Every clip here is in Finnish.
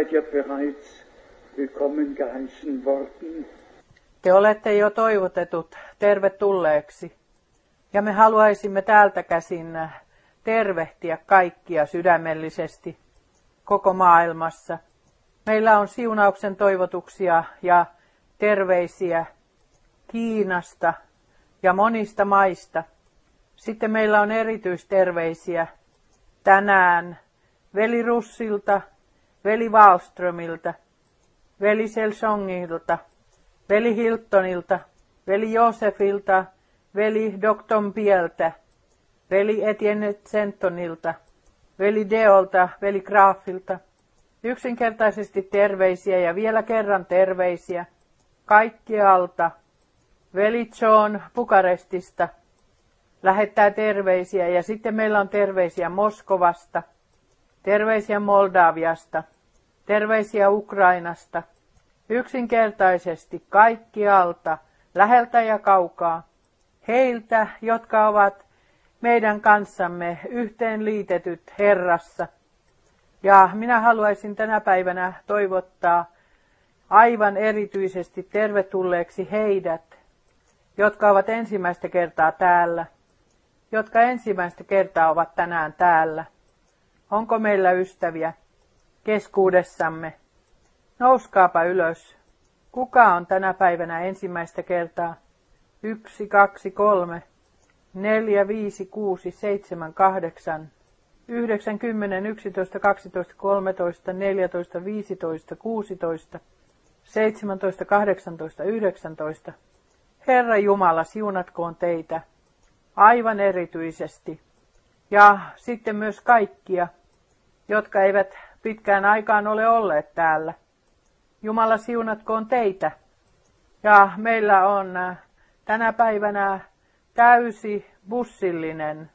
seid ja bereits willkommen geheißen worden. Te olette jo toivotetut tervetulleeksi. Ja me haluaisimme täältä käsin tervehtiä kaikkia sydämellisesti koko maailmassa. Meillä on siunauksen toivotuksia ja terveisiä Kiinasta ja monista maista. Sitten meillä on erityisterveisiä tänään veli Russilta, veli Wallströmiltä, veli Selsongilta, veli Hiltonilta, veli Josefilta, veli Dokton Pieltä, veli Etienne Centonilta, veli Deolta, veli Graafilta. Yksinkertaisesti terveisiä ja vielä kerran terveisiä kaikkialta. Veli John Bukarestista lähettää terveisiä ja sitten meillä on terveisiä Moskovasta, terveisiä Moldaviasta, terveisiä Ukrainasta, yksinkertaisesti kaikkialta, läheltä ja kaukaa, heiltä, jotka ovat meidän kanssamme yhteen liitetyt Herrassa. Ja minä haluaisin tänä päivänä toivottaa aivan erityisesti tervetulleeksi heidät, jotka ovat ensimmäistä kertaa täällä, jotka ensimmäistä kertaa ovat tänään täällä. Onko meillä ystäviä keskuudessamme? Nouskaapa ylös. Kuka on tänä päivänä ensimmäistä kertaa? Yksi, kaksi, kolme, neljä, viisi, kuusi, seitsemän, kahdeksan, yhdeksän, kymmenen, yksitoista, kaksitoista, kolmetoista, neljätoista, viisitoista, kuusitoista, seitsemäntoista, kahdeksantoista, yhdeksäntoista. Herra Jumala, siunatkoon teitä aivan erityisesti. Ja sitten myös kaikkia, jotka eivät pitkään aikaan ole olleet täällä. Jumala siunatkoon teitä. Ja meillä on tänä päivänä täysi bussillinen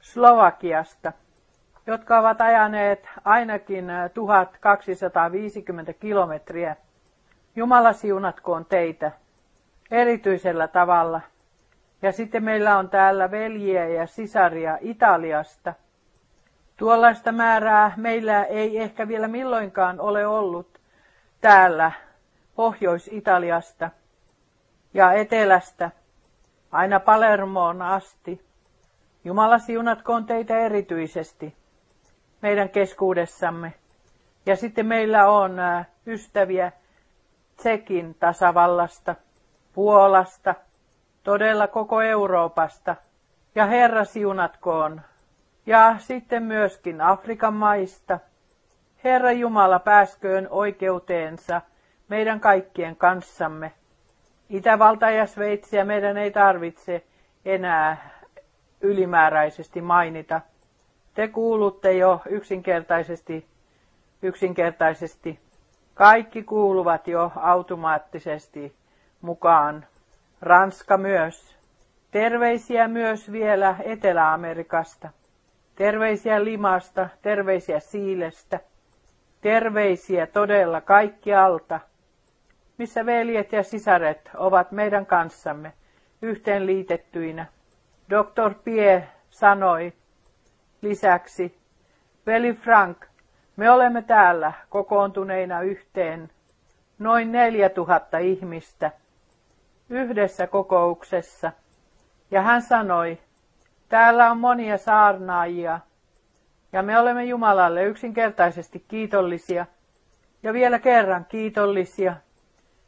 Slovakiasta, jotka ovat ajaneet ainakin 1250 kilometriä. Jumala siunatkoon teitä erityisellä tavalla. Ja sitten meillä on täällä veljiä ja sisaria Italiasta. Tuollaista määrää meillä ei ehkä vielä milloinkaan ole ollut täällä Pohjois-Italiasta ja etelästä aina Palermoon asti. Jumala siunatkoon teitä erityisesti meidän keskuudessamme. Ja sitten meillä on ystäviä Tsekin tasavallasta, Puolasta, todella koko Euroopasta. Ja Herra siunatkoon. Ja sitten myöskin Afrikan maista. Herra Jumala pääsköön oikeuteensa meidän kaikkien kanssamme. Itävalta ja Sveitsiä meidän ei tarvitse enää ylimääräisesti mainita. Te kuulutte jo yksinkertaisesti, yksinkertaisesti. Kaikki kuuluvat jo automaattisesti mukaan. Ranska myös. Terveisiä myös vielä Etelä-Amerikasta. Terveisiä Limasta, terveisiä Siilestä. Terveisiä todella kaikkialta missä veljet ja sisaret ovat meidän kanssamme yhteenliitettyinä. Dr. Pie sanoi lisäksi, veli Frank, me olemme täällä kokoontuneina yhteen noin neljä tuhatta ihmistä yhdessä kokouksessa. Ja hän sanoi, täällä on monia saarnaajia, Ja me olemme Jumalalle yksinkertaisesti kiitollisia. Ja vielä kerran kiitollisia,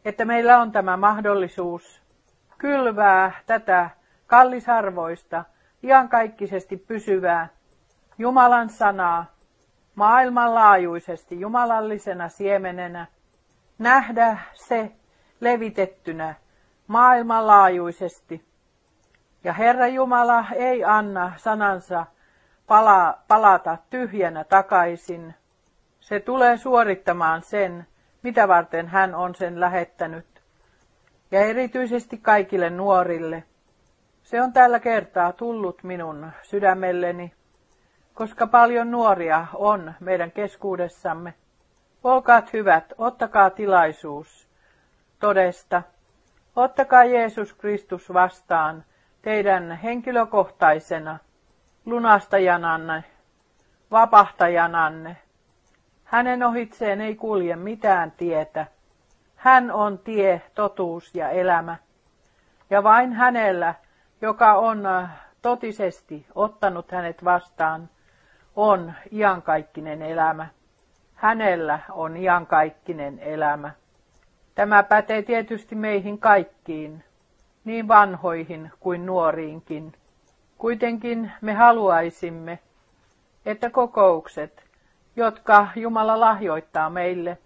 että meillä on tämä mahdollisuus kylvää tätä kallisarvoista, iankaikkisesti pysyvää Jumalan sanaa maailmanlaajuisesti jumalallisena siemenenä, nähdä se levitettynä maailmanlaajuisesti. Ja Herra Jumala ei anna sanansa pala, palata tyhjänä takaisin. Se tulee suorittamaan sen, mitä varten hän on sen lähettänyt. Ja erityisesti kaikille nuorille. Se on tällä kertaa tullut minun sydämelleni, koska paljon nuoria on meidän keskuudessamme. Olkaat hyvät, ottakaa tilaisuus todesta. Ottakaa Jeesus Kristus vastaan teidän henkilökohtaisena lunastajananne, vapahtajananne. Hänen ohitseen ei kulje mitään tietä. Hän on tie, totuus ja elämä. Ja vain hänellä, joka on äh, totisesti ottanut hänet vastaan, on iankaikkinen elämä. Hänellä on iankaikkinen elämä. Tämä pätee tietysti meihin kaikkiin, niin vanhoihin kuin nuoriinkin. Kuitenkin me haluaisimme, että kokoukset, jotka Jumala lahjoittaa meille,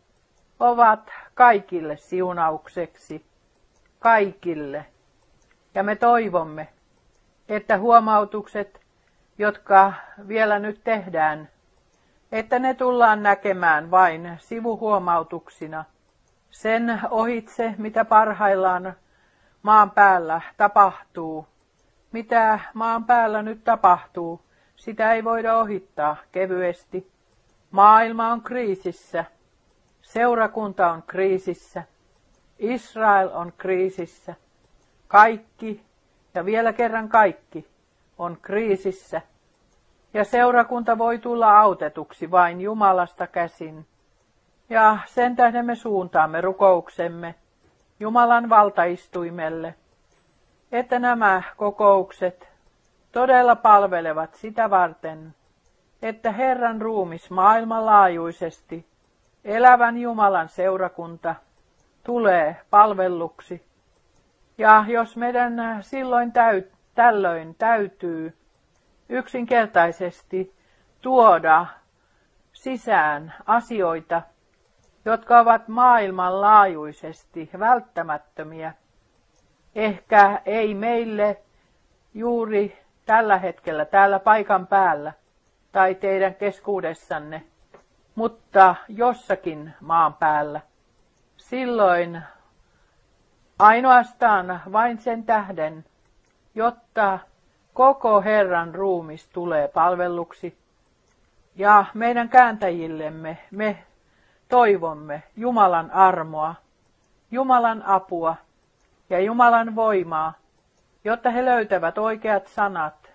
ovat kaikille siunaukseksi, kaikille. Ja me toivomme, että huomautukset, jotka vielä nyt tehdään, että ne tullaan näkemään vain sivuhuomautuksina sen ohitse, mitä parhaillaan maan päällä tapahtuu mitä maan päällä nyt tapahtuu, sitä ei voida ohittaa kevyesti. Maailma on kriisissä. Seurakunta on kriisissä. Israel on kriisissä. Kaikki, ja vielä kerran kaikki, on kriisissä. Ja seurakunta voi tulla autetuksi vain Jumalasta käsin. Ja sen tähden me suuntaamme rukouksemme Jumalan valtaistuimelle – että nämä kokoukset todella palvelevat sitä varten, että Herran ruumis maailmanlaajuisesti, elävän Jumalan seurakunta, tulee palvelluksi. Ja jos meidän silloin täyt, tällöin täytyy yksinkertaisesti tuoda sisään asioita, jotka ovat maailmanlaajuisesti välttämättömiä, ehkä ei meille juuri tällä hetkellä täällä paikan päällä tai teidän keskuudessanne, mutta jossakin maan päällä. Silloin ainoastaan vain sen tähden, jotta koko Herran ruumis tulee palvelluksi. Ja meidän kääntäjillemme me toivomme Jumalan armoa, Jumalan apua ja Jumalan voimaa, jotta he löytävät oikeat sanat.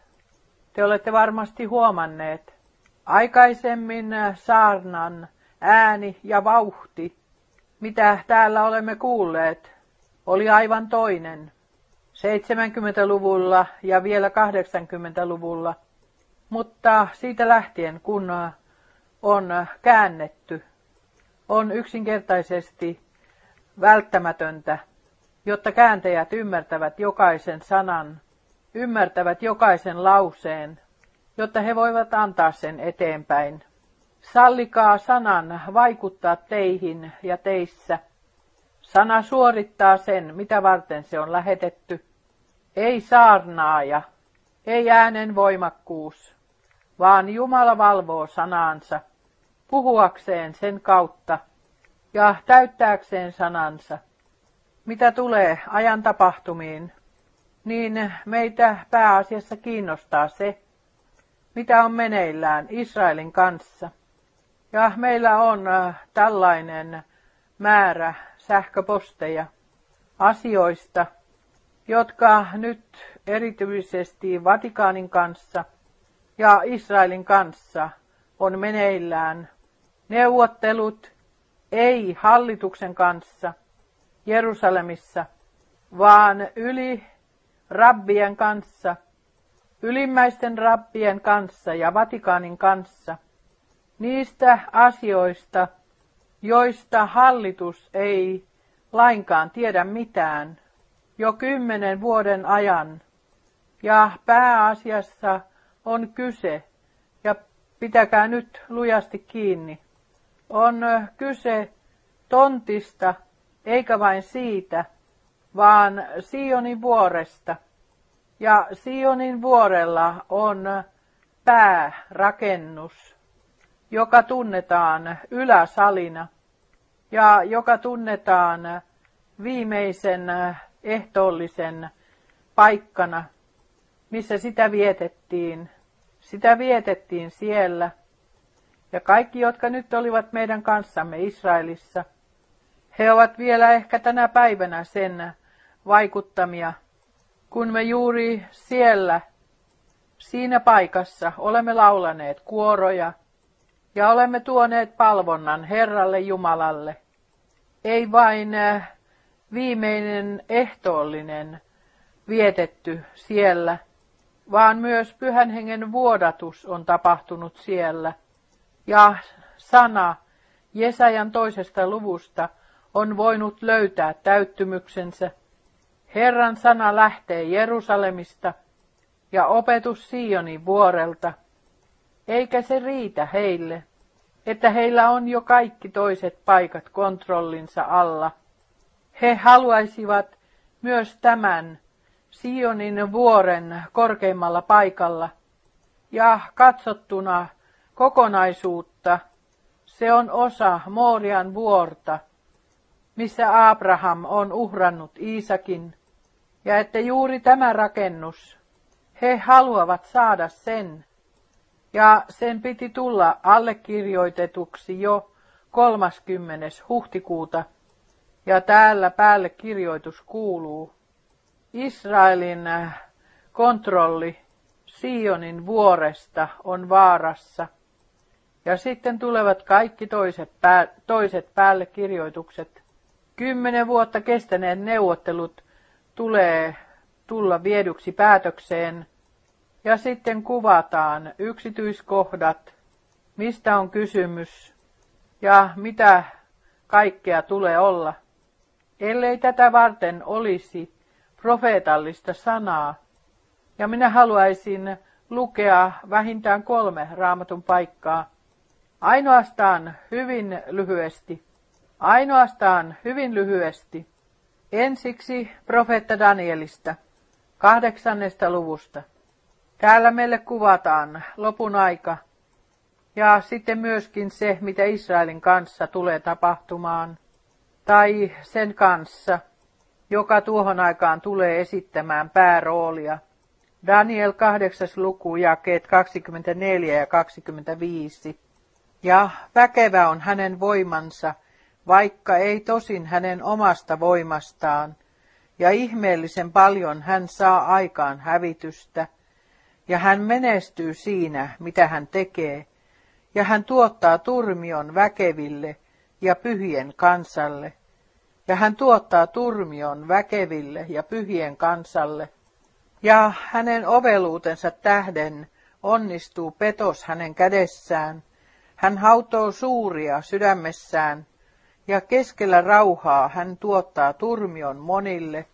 Te olette varmasti huomanneet, aikaisemmin saarnan ääni ja vauhti, mitä täällä olemme kuulleet, oli aivan toinen. 70-luvulla ja vielä 80-luvulla, mutta siitä lähtien kun on käännetty, on yksinkertaisesti välttämätöntä jotta kääntäjät ymmärtävät jokaisen sanan, ymmärtävät jokaisen lauseen, jotta he voivat antaa sen eteenpäin. Sallikaa sanan vaikuttaa teihin ja teissä. Sana suorittaa sen, mitä varten se on lähetetty. Ei saarnaaja, ei äänen voimakkuus, vaan Jumala valvoo sanaansa, puhuakseen sen kautta ja täyttääkseen sanansa. Mitä tulee ajan tapahtumiin, niin meitä pääasiassa kiinnostaa se, mitä on meneillään Israelin kanssa. Ja meillä on äh, tällainen määrä sähköposteja asioista, jotka nyt erityisesti Vatikaanin kanssa ja Israelin kanssa on meneillään neuvottelut, ei hallituksen kanssa, Jerusalemissa, vaan yli rabbien kanssa ylimmäisten rappien kanssa ja Vatikaanin kanssa niistä asioista, joista hallitus ei lainkaan tiedä mitään jo kymmenen vuoden ajan. Ja pääasiassa on kyse, ja pitäkää nyt lujasti kiinni, on kyse tontista, eikä vain siitä, vaan Sionin vuoresta. Ja Sionin vuorella on päärakennus, joka tunnetaan yläsalina ja joka tunnetaan viimeisen ehtoollisen paikkana, missä sitä vietettiin. Sitä vietettiin siellä. Ja kaikki, jotka nyt olivat meidän kanssamme Israelissa, he ovat vielä ehkä tänä päivänä sen vaikuttamia, kun me juuri siellä, siinä paikassa, olemme laulaneet kuoroja ja olemme tuoneet palvonnan Herralle Jumalalle. Ei vain äh, viimeinen ehtoollinen vietetty siellä, vaan myös pyhän hengen vuodatus on tapahtunut siellä. Ja sana Jesajan toisesta luvusta on voinut löytää täyttymyksensä. Herran sana lähtee Jerusalemista ja opetus Sionin vuorelta. Eikä se riitä heille, että heillä on jo kaikki toiset paikat kontrollinsa alla. He haluaisivat myös tämän Sionin vuoren korkeimmalla paikalla ja katsottuna kokonaisuutta se on osa Moorian vuorta, missä Abraham on uhrannut Iisakin, ja että juuri tämä rakennus, he haluavat saada sen, ja sen piti tulla allekirjoitetuksi jo 30. huhtikuuta, ja täällä päälle kirjoitus kuuluu. Israelin äh, kontrolli Sionin vuoresta on vaarassa. Ja sitten tulevat kaikki toiset, pää, toiset päälle kirjoitukset. Kymmenen vuotta kestäneet neuvottelut tulee tulla viedyksi päätökseen ja sitten kuvataan yksityiskohdat, mistä on kysymys ja mitä kaikkea tulee olla. Ellei tätä varten olisi profeetallista sanaa, ja minä haluaisin lukea vähintään kolme raamatun paikkaa, ainoastaan hyvin lyhyesti, ainoastaan hyvin lyhyesti, ensiksi profeetta Danielista, kahdeksannesta luvusta. Täällä meille kuvataan lopun aika ja sitten myöskin se, mitä Israelin kanssa tulee tapahtumaan, tai sen kanssa, joka tuohon aikaan tulee esittämään pääroolia. Daniel 8. luku, jakeet 24 ja 25. Ja väkevä on hänen voimansa, vaikka ei tosin hänen omasta voimastaan, ja ihmeellisen paljon hän saa aikaan hävitystä – ja hän menestyy siinä, mitä hän tekee, ja hän tuottaa turmion väkeville ja pyhien kansalle, ja hän tuottaa turmion väkeville ja pyhien kansalle, ja hänen oveluutensa tähden onnistuu petos hänen kädessään, hän hautoo suuria sydämessään, ja keskellä rauhaa hän tuottaa turmion monille,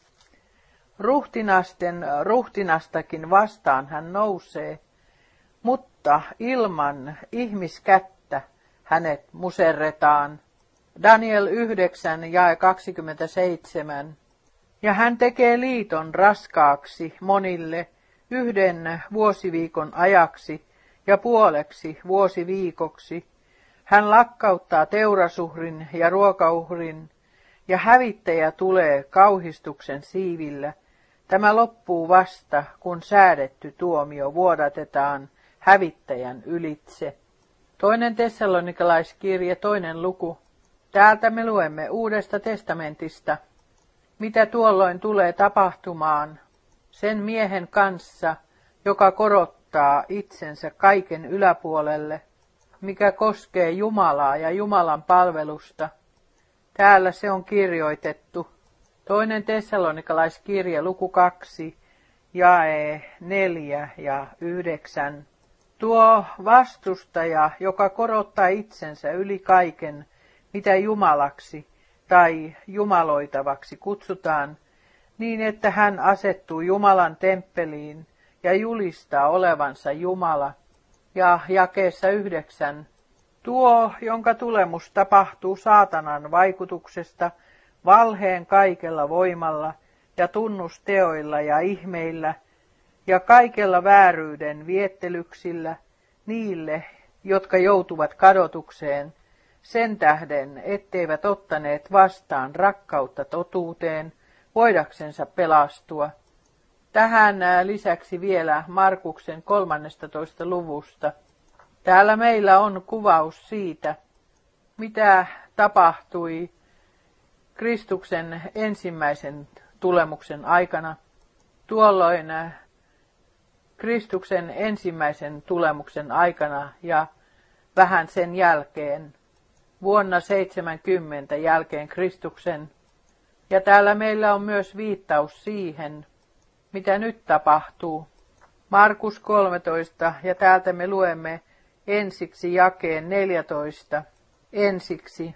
Ruhtinasten ruhtinastakin vastaan hän nousee, mutta ilman ihmiskättä hänet muserretaan. Daniel 9 ja 27. Ja hän tekee liiton raskaaksi monille yhden vuosiviikon ajaksi ja puoleksi vuosiviikoksi. Hän lakkauttaa teurasuhrin ja ruokauhrin, ja hävittäjä tulee kauhistuksen siivillä – Tämä loppuu vasta, kun säädetty tuomio vuodatetaan hävittäjän ylitse. Toinen tessalonikalaiskirje, toinen luku. Täältä me luemme Uudesta testamentista, mitä tuolloin tulee tapahtumaan sen miehen kanssa, joka korottaa itsensä kaiken yläpuolelle, mikä koskee Jumalaa ja Jumalan palvelusta. Täällä se on kirjoitettu Toinen tessalonikalaiskirja luku 2, jae 4 ja 9. Tuo vastustaja, joka korottaa itsensä yli kaiken, mitä Jumalaksi tai jumaloitavaksi kutsutaan, niin että hän asettuu Jumalan temppeliin ja julistaa olevansa Jumala. Ja jakeessa yhdeksän, tuo, jonka tulemus tapahtuu saatanan vaikutuksesta, valheen kaikella voimalla ja tunnusteoilla ja ihmeillä ja kaikella vääryyden viettelyksillä niille, jotka joutuvat kadotukseen, sen tähden, etteivät ottaneet vastaan rakkautta totuuteen, voidaksensa pelastua. Tähän lisäksi vielä Markuksen 13. luvusta. Täällä meillä on kuvaus siitä, mitä tapahtui Kristuksen ensimmäisen tulemuksen aikana. Tuolloin Kristuksen ensimmäisen tulemuksen aikana ja vähän sen jälkeen, vuonna 70 jälkeen Kristuksen. Ja täällä meillä on myös viittaus siihen, mitä nyt tapahtuu. Markus 13 ja täältä me luemme ensiksi jakeen 14, ensiksi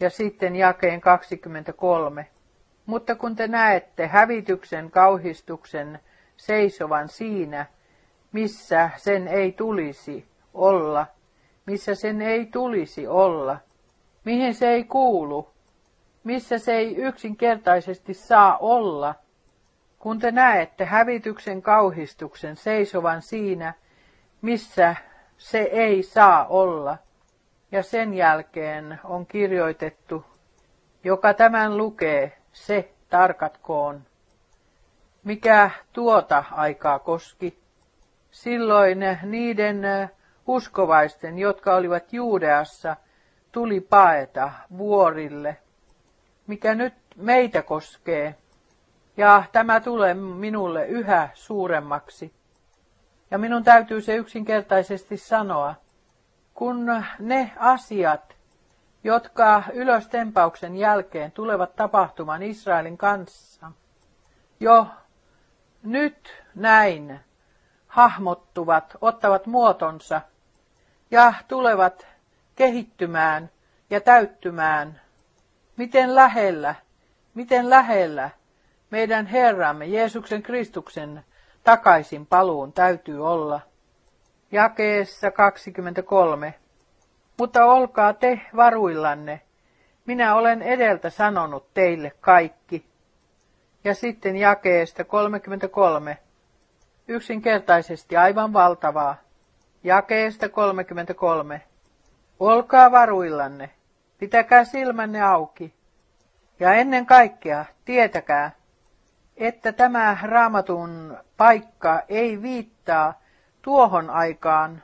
ja sitten jakeen 23. Mutta kun te näette hävityksen kauhistuksen seisovan siinä, missä sen ei tulisi olla, missä sen ei tulisi olla, mihin se ei kuulu, missä se ei yksinkertaisesti saa olla, kun te näette hävityksen kauhistuksen seisovan siinä, missä se ei saa olla. Ja sen jälkeen on kirjoitettu, joka tämän lukee, se tarkatkoon. Mikä tuota aikaa koski, silloin niiden uskovaisten, jotka olivat Juudeassa, tuli paeta vuorille, mikä nyt meitä koskee, ja tämä tulee minulle yhä suuremmaksi. Ja minun täytyy se yksinkertaisesti sanoa, kun ne asiat, jotka ylöstempauksen jälkeen tulevat tapahtumaan Israelin kanssa, jo nyt näin hahmottuvat, ottavat muotonsa ja tulevat kehittymään ja täyttymään. Miten lähellä, miten lähellä meidän Herramme Jeesuksen Kristuksen takaisin paluun täytyy olla. Jakeessa 23. Mutta olkaa te varuillanne. Minä olen edeltä sanonut teille kaikki. Ja sitten jakeesta 33. Yksinkertaisesti aivan valtavaa. Jakeesta 33. Olkaa varuillanne, pitäkää silmänne auki. Ja ennen kaikkea tietäkää, että tämä raamatun paikka ei viittaa tuohon aikaan,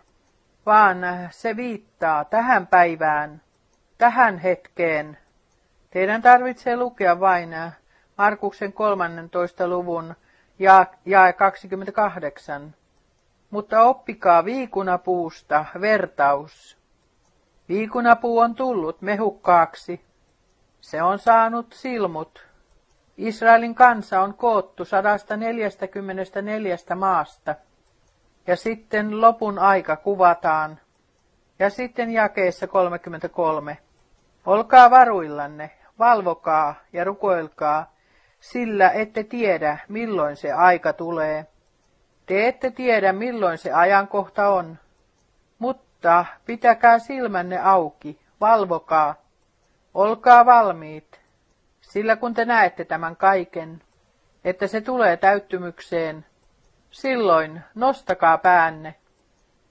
vaan se viittaa tähän päivään, tähän hetkeen. Teidän tarvitsee lukea vain Markuksen 13. luvun ja jae 28. Mutta oppikaa viikunapuusta vertaus. Viikunapuu on tullut mehukkaaksi. Se on saanut silmut. Israelin kansa on koottu 144 maasta. Ja sitten lopun aika kuvataan. Ja sitten jakeessa 33. Olkaa varuillanne, valvokaa ja rukoilkaa, sillä ette tiedä, milloin se aika tulee. Te ette tiedä, milloin se ajankohta on. Mutta pitäkää silmänne auki, valvokaa, olkaa valmiit, sillä kun te näette tämän kaiken, että se tulee täyttymykseen, silloin nostakaa päänne,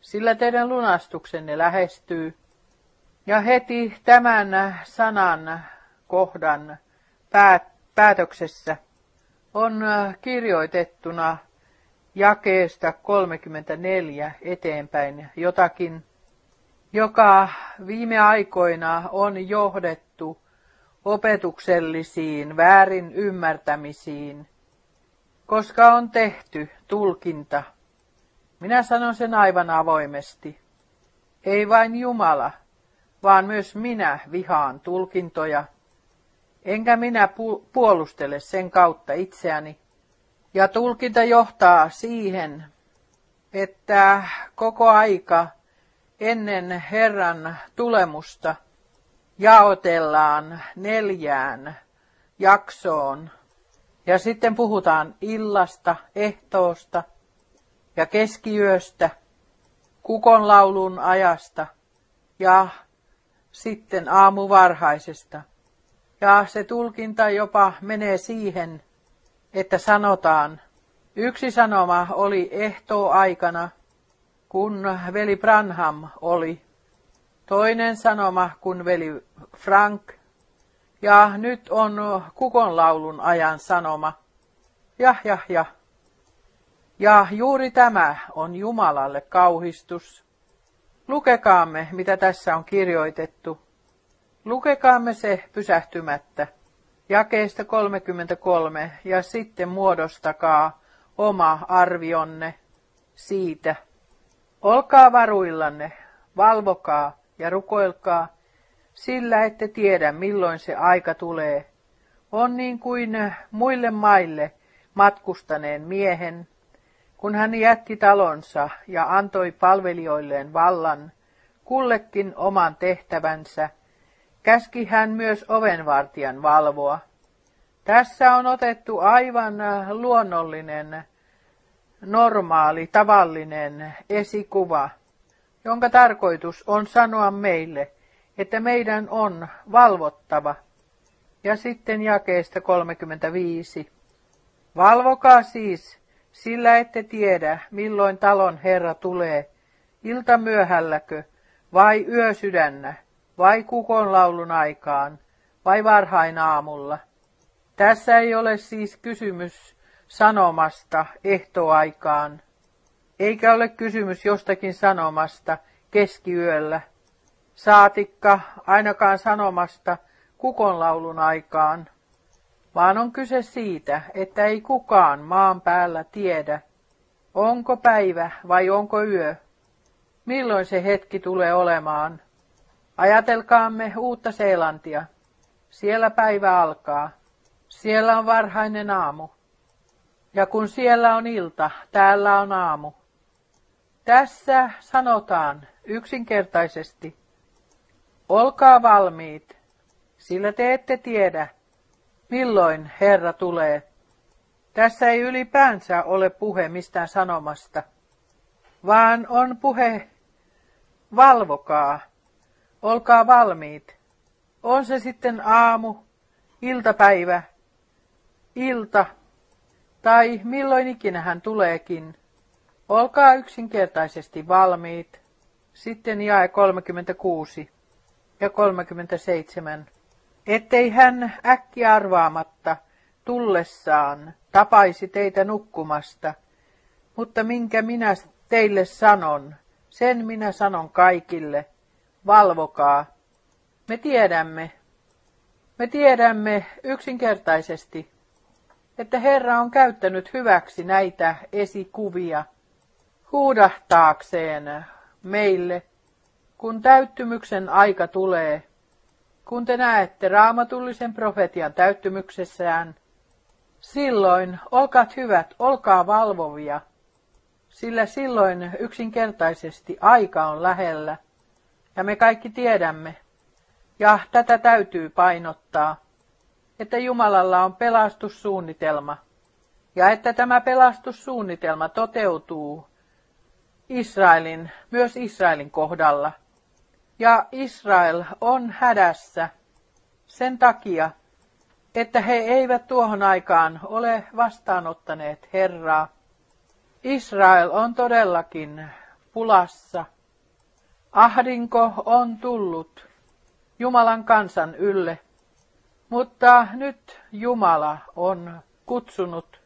sillä teidän lunastuksenne lähestyy. Ja heti tämän sanan kohdan päät päätöksessä on kirjoitettuna jakeesta 34 eteenpäin jotakin, joka viime aikoina on johdettu opetuksellisiin väärin ymmärtämisiin, koska on tehty tulkinta. Minä sanon sen aivan avoimesti. Ei vain Jumala, vaan myös minä vihaan tulkintoja, enkä minä puolustele sen kautta itseäni, Ja tulkinta johtaa siihen, että koko aika ennen Herran tulemusta jaotellaan neljään jaksoon. Ja sitten puhutaan illasta, ehtoosta ja keskiyöstä, kukonlaulun ajasta ja sitten aamuvarhaisesta. Ja se tulkinta jopa menee siihen, että sanotaan, yksi sanoma oli ehtoo aikana, kun veli Branham oli. Toinen sanoma, kun veli Frank. Ja nyt on kukonlaulun ajan sanoma. Ja, ja, ja. Ja juuri tämä on Jumalalle kauhistus. Lukekaamme, mitä tässä on kirjoitettu. Lukekaamme se pysähtymättä. Jakeesta 33 ja sitten muodostakaa oma arvionne siitä. Olkaa varuillanne, valvokaa ja rukoilkaa, sillä ette tiedä milloin se aika tulee. On niin kuin muille maille matkustaneen miehen, kun hän jätti talonsa ja antoi palvelijoilleen vallan, kullekin oman tehtävänsä, käski hän myös ovenvartijan valvoa. Tässä on otettu aivan luonnollinen, normaali, tavallinen esikuva, jonka tarkoitus on sanoa meille, että meidän on valvottava. Ja sitten jakeesta 35. Valvokaa siis, sillä ette tiedä, milloin talon herra tulee, iltamyöhälläkö, vai yösydännä, vai kukonlaulun aikaan, vai varhain aamulla. Tässä ei ole siis kysymys sanomasta ehtoaikaan, eikä ole kysymys jostakin sanomasta keskiyöllä, saatikka ainakaan sanomasta kukonlaulun aikaan vaan on kyse siitä, että ei kukaan maan päällä tiedä, onko päivä vai onko yö, milloin se hetki tulee olemaan. Ajatelkaamme uutta Seelantia. Siellä päivä alkaa. Siellä on varhainen aamu. Ja kun siellä on ilta, täällä on aamu. Tässä sanotaan yksinkertaisesti, olkaa valmiit, sillä te ette tiedä, milloin Herra tulee. Tässä ei ylipäänsä ole puhe mistään sanomasta, vaan on puhe valvokaa, olkaa valmiit. On se sitten aamu, iltapäivä, ilta tai milloin ikinä hän tuleekin. Olkaa yksinkertaisesti valmiit. Sitten jae 36 ja 37 ettei hän äkki arvaamatta tullessaan tapaisi teitä nukkumasta, mutta minkä minä teille sanon, sen minä sanon kaikille, valvokaa. Me tiedämme, me tiedämme yksinkertaisesti, että Herra on käyttänyt hyväksi näitä esikuvia huudahtaakseen meille, kun täyttymyksen aika tulee, kun te näette raamatullisen profetian täyttymyksessään, silloin olkaat hyvät, olkaa valvovia, sillä silloin yksinkertaisesti aika on lähellä, ja me kaikki tiedämme, ja tätä täytyy painottaa, että Jumalalla on pelastussuunnitelma, ja että tämä pelastussuunnitelma toteutuu Israelin, myös Israelin kohdalla. Ja Israel on hädässä sen takia, että he eivät tuohon aikaan ole vastaanottaneet Herraa. Israel on todellakin pulassa. Ahdinko on tullut Jumalan kansan ylle, mutta nyt Jumala on kutsunut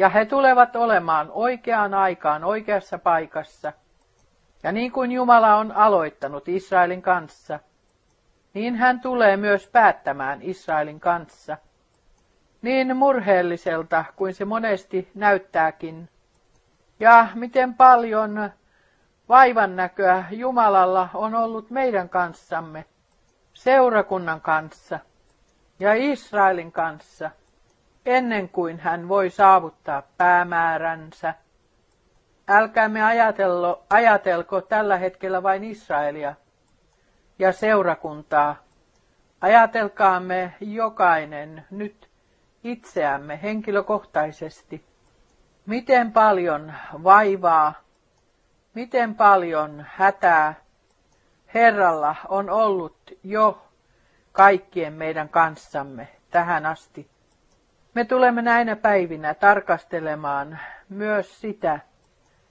ja he tulevat olemaan oikeaan aikaan oikeassa paikassa – ja niin kuin Jumala on aloittanut Israelin kanssa, niin hän tulee myös päättämään Israelin kanssa. Niin murheelliselta kuin se monesti näyttääkin. Ja miten paljon vaivan näköä Jumalalla on ollut meidän kanssamme, seurakunnan kanssa ja Israelin kanssa. Ennen kuin hän voi saavuttaa päämääränsä. Älkäämme ajatello, ajatelko tällä hetkellä vain Israelia ja seurakuntaa. Ajatelkaamme jokainen nyt itseämme henkilökohtaisesti. Miten paljon vaivaa, miten paljon hätää Herralla on ollut jo kaikkien meidän kanssamme tähän asti. Me tulemme näinä päivinä tarkastelemaan myös sitä,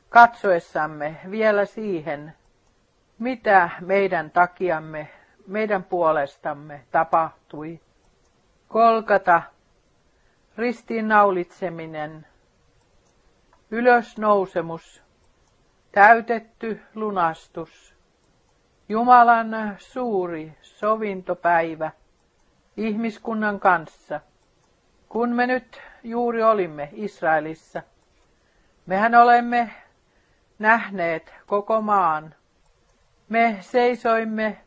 katsoessamme vielä siihen, mitä meidän takiamme, meidän puolestamme tapahtui. Kolkata, ristiinnaulitseminen, ylösnousemus, täytetty lunastus, Jumalan suuri sovintopäivä ihmiskunnan kanssa. Kun me nyt juuri olimme Israelissa, mehän olemme nähneet koko maan. Me seisoimme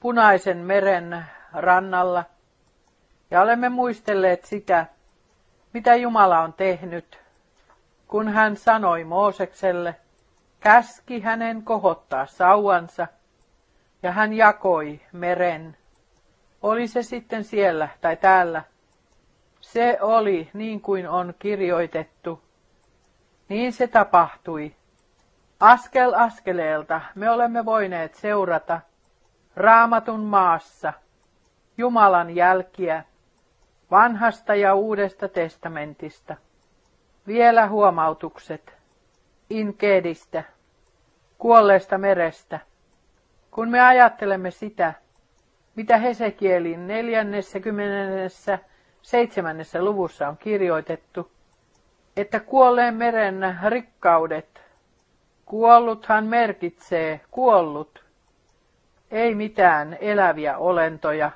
punaisen meren rannalla ja olemme muistelleet sitä, mitä Jumala on tehnyt, kun hän sanoi Moosekselle, käski hänen kohottaa sauansa – ja hän jakoi meren. Oli se sitten siellä tai täällä. Se oli niin kuin on kirjoitettu. Niin se tapahtui. Askel askeleelta me olemme voineet seurata raamatun maassa Jumalan jälkiä vanhasta ja uudesta testamentista. Vielä huomautukset Inkedistä, kuolleesta merestä, kun me ajattelemme sitä, mitä Hesekielin neljännessä kymmenennessä seitsemännessä luvussa on kirjoitettu, että kuolleen meren rikkaudet, kuolluthan merkitsee kuollut, ei mitään eläviä olentoja,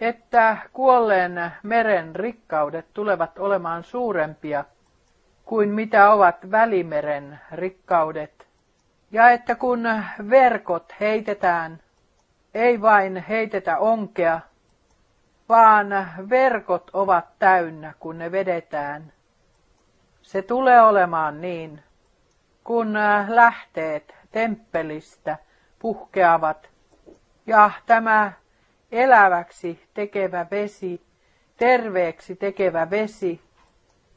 että kuolleen meren rikkaudet tulevat olemaan suurempia kuin mitä ovat välimeren rikkaudet. Ja että kun verkot heitetään, ei vain heitetä onkea, vaan verkot ovat täynnä, kun ne vedetään. Se tulee olemaan niin, kun lähteet temppelistä puhkeavat ja tämä eläväksi tekevä vesi, terveeksi tekevä vesi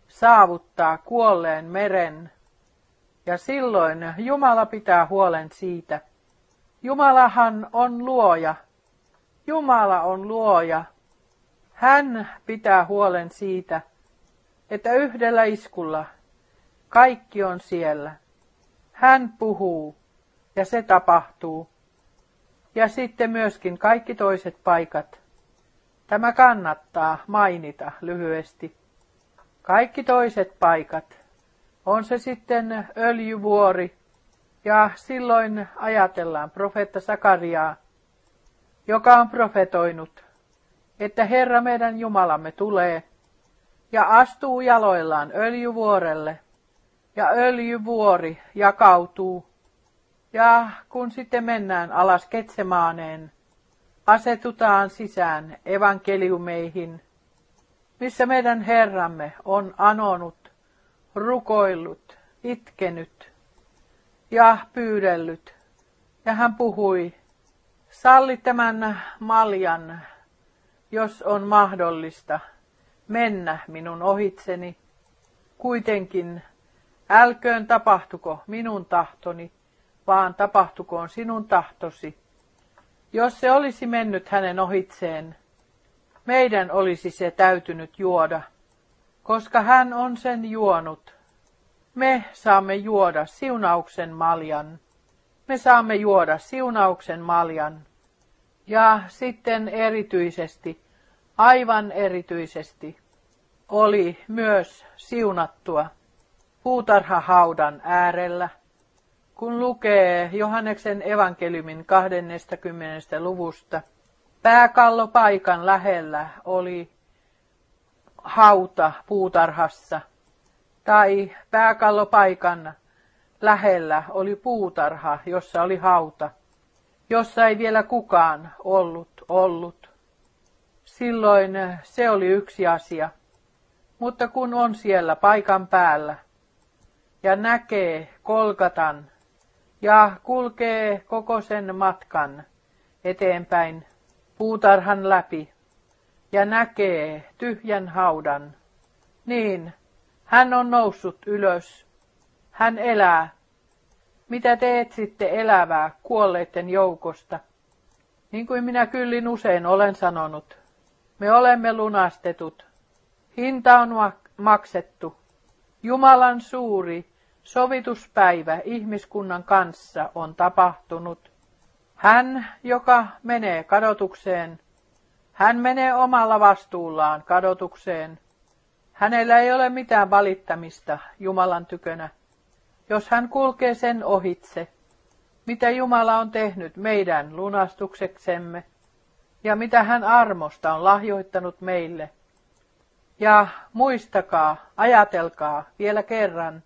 saavuttaa kuolleen meren ja silloin Jumala pitää huolen siitä. Jumalahan on luoja. Jumala on luoja. Hän pitää huolen siitä, että yhdellä iskulla kaikki on siellä. Hän puhuu ja se tapahtuu. Ja sitten myöskin kaikki toiset paikat. Tämä kannattaa mainita lyhyesti. Kaikki toiset paikat on se sitten öljyvuori, ja silloin ajatellaan profeetta Sakariaa, joka on profetoinut, että Herra meidän Jumalamme tulee ja astuu jaloillaan öljyvuorelle, ja öljyvuori jakautuu. Ja kun sitten mennään alas Ketsemaaneen, asetutaan sisään evankeliumeihin, missä meidän Herramme on anonut rukoillut, itkenyt ja pyydellyt. Ja hän puhui, salli tämän maljan, jos on mahdollista, mennä minun ohitseni. Kuitenkin älköön tapahtuko minun tahtoni, vaan tapahtukoon sinun tahtosi. Jos se olisi mennyt hänen ohitseen, meidän olisi se täytynyt juoda koska hän on sen juonut. Me saamme juoda siunauksen maljan. Me saamme juoda siunauksen maljan. Ja sitten erityisesti, aivan erityisesti, oli myös siunattua puutarhahaudan äärellä. Kun lukee Johanneksen evankeliumin 20. luvusta, pääkallopaikan lähellä oli hauta puutarhassa tai pääkallopaikan lähellä oli puutarha, jossa oli hauta, jossa ei vielä kukaan ollut ollut. Silloin se oli yksi asia. Mutta kun on siellä paikan päällä ja näkee kolkatan ja kulkee koko sen matkan eteenpäin puutarhan läpi ja näkee tyhjän haudan, niin hän on noussut ylös. Hän elää. Mitä teet sitten elävää kuolleiden joukosta? Niin kuin minä kyllin usein olen sanonut, me olemme lunastetut. Hinta on maksettu. Jumalan suuri sovituspäivä ihmiskunnan kanssa on tapahtunut. Hän, joka menee kadotukseen, hän menee omalla vastuullaan kadotukseen. Hänellä ei ole mitään valittamista Jumalan tykönä. Jos hän kulkee sen ohitse, mitä Jumala on tehnyt meidän lunastukseksemme ja mitä hän armosta on lahjoittanut meille. Ja muistakaa, ajatelkaa vielä kerran,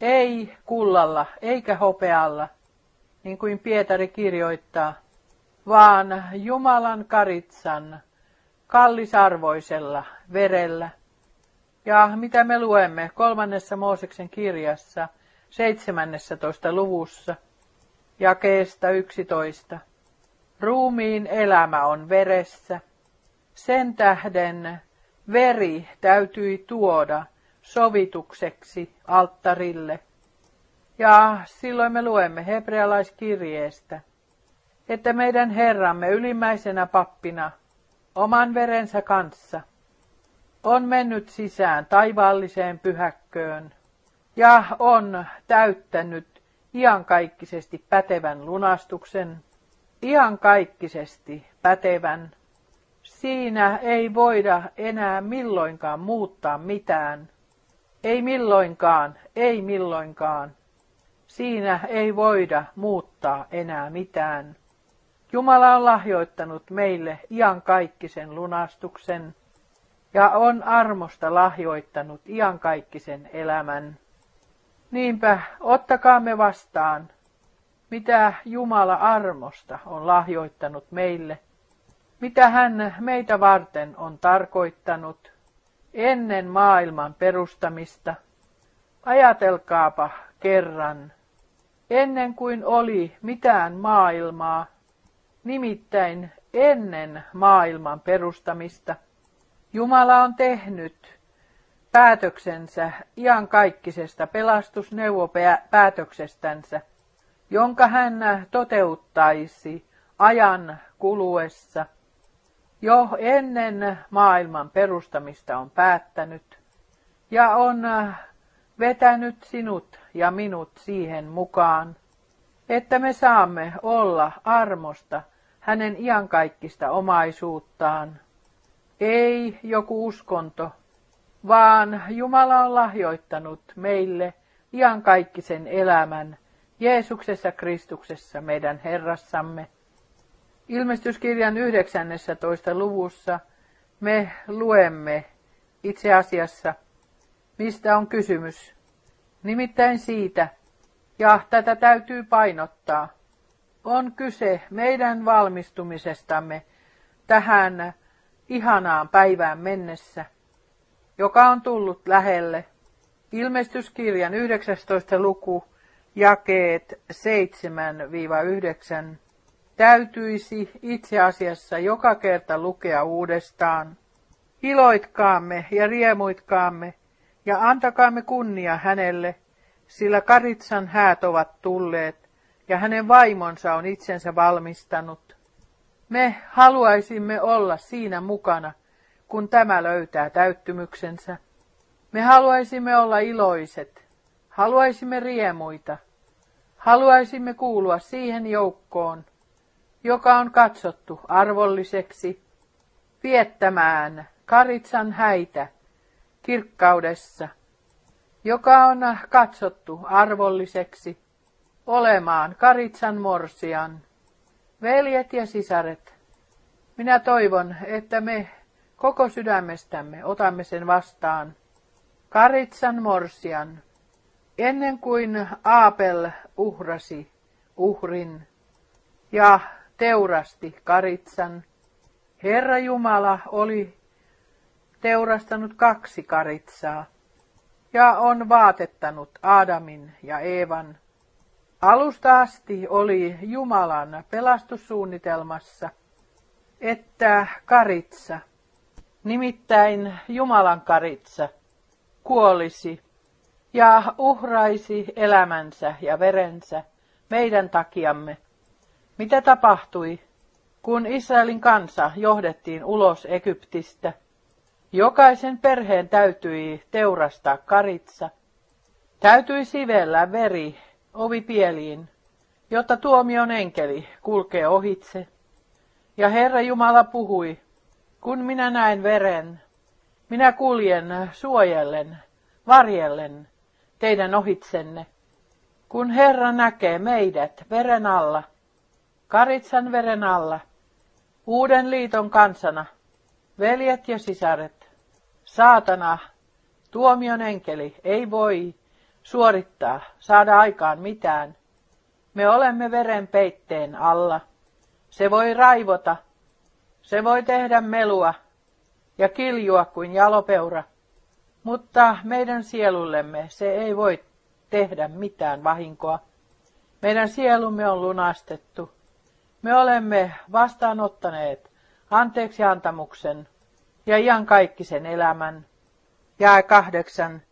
ei kullalla eikä hopealla, niin kuin Pietari kirjoittaa, vaan Jumalan karitsan kallisarvoisella verellä. Ja mitä me luemme kolmannessa Mooseksen kirjassa, 17. luvussa, jakeesta 11. Ruumiin elämä on veressä. Sen tähden veri täytyi tuoda sovitukseksi alttarille. Ja silloin me luemme hebrealaiskirjeestä, että meidän Herramme ylimmäisenä pappina oman verensä kanssa on mennyt sisään taivaalliseen pyhäkköön ja on täyttänyt iankaikkisesti pätevän lunastuksen, iankaikkisesti pätevän. Siinä ei voida enää milloinkaan muuttaa mitään. Ei milloinkaan, ei milloinkaan. Siinä ei voida muuttaa enää mitään. Jumala on lahjoittanut meille iankaikkisen lunastuksen ja on armosta lahjoittanut iankaikkisen elämän. Niinpä ottakaamme vastaan, mitä Jumala armosta on lahjoittanut meille, mitä hän meitä varten on tarkoittanut ennen maailman perustamista. Ajatelkaapa kerran, ennen kuin oli mitään maailmaa, nimittäin ennen maailman perustamista, Jumala on tehnyt päätöksensä iankaikkisesta pelastusneuvopäätöksestänsä, jonka hän toteuttaisi ajan kuluessa. Jo ennen maailman perustamista on päättänyt ja on vetänyt sinut ja minut siihen mukaan, että me saamme olla armosta hänen iankaikkista omaisuuttaan. Ei joku uskonto, vaan Jumala on lahjoittanut meille iankaikkisen elämän Jeesuksessa Kristuksessa meidän Herrassamme. Ilmestyskirjan 19. luvussa me luemme itse asiassa, mistä on kysymys. Nimittäin siitä, ja tätä täytyy painottaa, on kyse meidän valmistumisestamme tähän ihanaan päivään mennessä, joka on tullut lähelle. Ilmestyskirjan 19. luku, jakeet 7-9, täytyisi itse asiassa joka kerta lukea uudestaan. Iloitkaamme ja riemuitkaamme ja antakaamme kunnia hänelle, sillä Karitsan häät ovat tulleet ja hänen vaimonsa on itsensä valmistanut. Me haluaisimme olla siinä mukana, kun tämä löytää täyttymyksensä. Me haluaisimme olla iloiset, haluaisimme riemuita, haluaisimme kuulua siihen joukkoon, joka on katsottu arvolliseksi viettämään Karitsan häitä kirkkaudessa, joka on katsottu arvolliseksi olemaan Karitsan morsian. Veljet ja sisaret, minä toivon, että me koko sydämestämme otamme sen vastaan. Karitsan morsian, ennen kuin Aapel uhrasi uhrin ja teurasti Karitsan, Herra Jumala oli teurastanut kaksi karitsaa ja on vaatettanut Aadamin ja Eevan. Alusta asti oli Jumalan pelastussuunnitelmassa, että karitsa, nimittäin Jumalan karitsa, kuolisi ja uhraisi elämänsä ja verensä meidän takiamme. Mitä tapahtui, kun Israelin kansa johdettiin ulos Egyptistä? Jokaisen perheen täytyi teurastaa karitsa. Täytyi sivellä veri ovipieliin, jotta tuomion enkeli kulkee ohitse. Ja Herra Jumala puhui, kun minä näen veren, minä kuljen suojellen, varjellen teidän ohitsenne. Kun Herra näkee meidät veren alla, karitsan veren alla, uuden liiton kansana, veljet ja sisaret, saatana, tuomion enkeli, ei voi suorittaa, saada aikaan mitään. Me olemme veren peitteen alla. Se voi raivota, se voi tehdä melua ja kiljua kuin jalopeura, mutta meidän sielullemme se ei voi tehdä mitään vahinkoa. Meidän sielumme on lunastettu. Me olemme vastaanottaneet anteeksi antamuksen ja iankaikkisen elämän. Jae kahdeksan.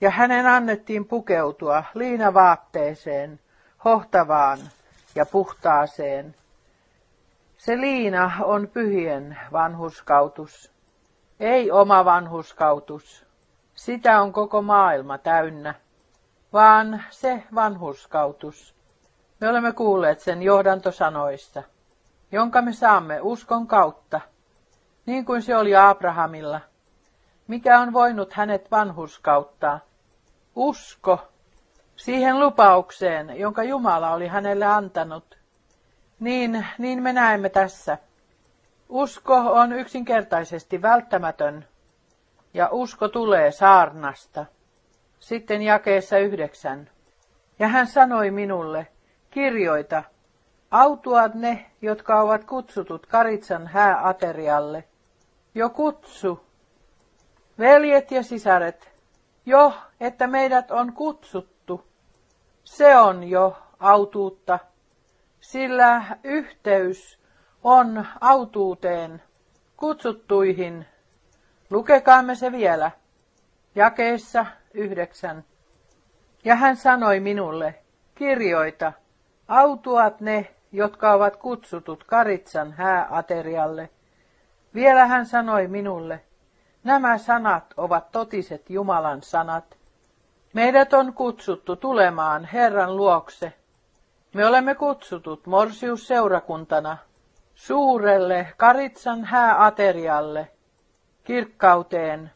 Ja hänen annettiin pukeutua liinavaatteeseen, hohtavaan ja puhtaaseen. Se liina on pyhien vanhuskautus, ei oma vanhuskautus. Sitä on koko maailma täynnä, vaan se vanhuskautus. Me olemme kuulleet sen johdantosanoissa, jonka me saamme uskon kautta, niin kuin se oli Abrahamilla. Mikä on voinut hänet vanhuskauttaa? Usko siihen lupaukseen, jonka Jumala oli hänelle antanut. Niin, niin me näemme tässä. Usko on yksinkertaisesti välttämätön, ja usko tulee saarnasta. Sitten jakeessa yhdeksän. Ja hän sanoi minulle, kirjoita, autuat ne, jotka ovat kutsutut Karitsan hääaterialle. Jo kutsu, veljet ja sisaret, jo, että meidät on kutsuttu. Se on jo autuutta, sillä yhteys on autuuteen kutsuttuihin. Lukekaamme se vielä. Jakeessa yhdeksän. Ja hän sanoi minulle, kirjoita, autuat ne, jotka ovat kutsutut Karitsan hääaterialle. Vielä hän sanoi minulle, nämä sanat ovat totiset Jumalan sanat. Meidät on kutsuttu tulemaan Herran luokse. Me olemme kutsutut Morsius-seurakuntana suurelle Karitsan hääaterialle, kirkkauteen,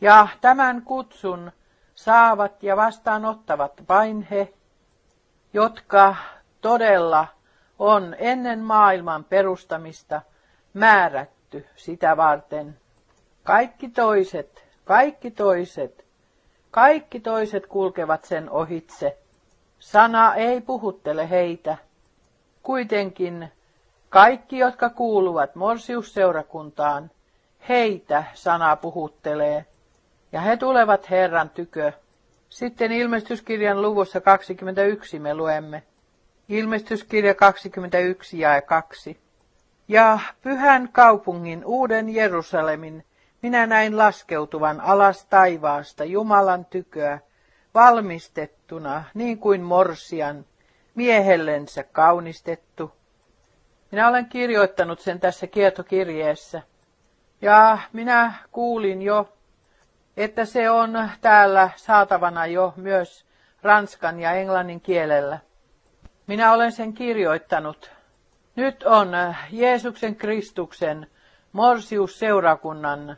ja tämän kutsun saavat ja vastaanottavat vain he, jotka todella on ennen maailman perustamista määrätty sitä varten. Kaikki toiset, kaikki toiset, kaikki toiset kulkevat sen ohitse. Sana ei puhuttele heitä. Kuitenkin kaikki, jotka kuuluvat Morsiusseurakuntaan, heitä sana puhuttelee, ja he tulevat Herran tykö. Sitten ilmestyskirjan luvussa 21 me luemme. Ilmestyskirja 21 ja 2. Ja pyhän kaupungin uuden Jerusalemin minä näin laskeutuvan alas taivaasta Jumalan tyköä, valmistettuna niin kuin morsian, miehellensä kaunistettu. Minä olen kirjoittanut sen tässä kietokirjeessä. Ja minä kuulin jo, että se on täällä saatavana jo myös ranskan ja englannin kielellä. Minä olen sen kirjoittanut. Nyt on Jeesuksen Kristuksen Morsius-seurakunnan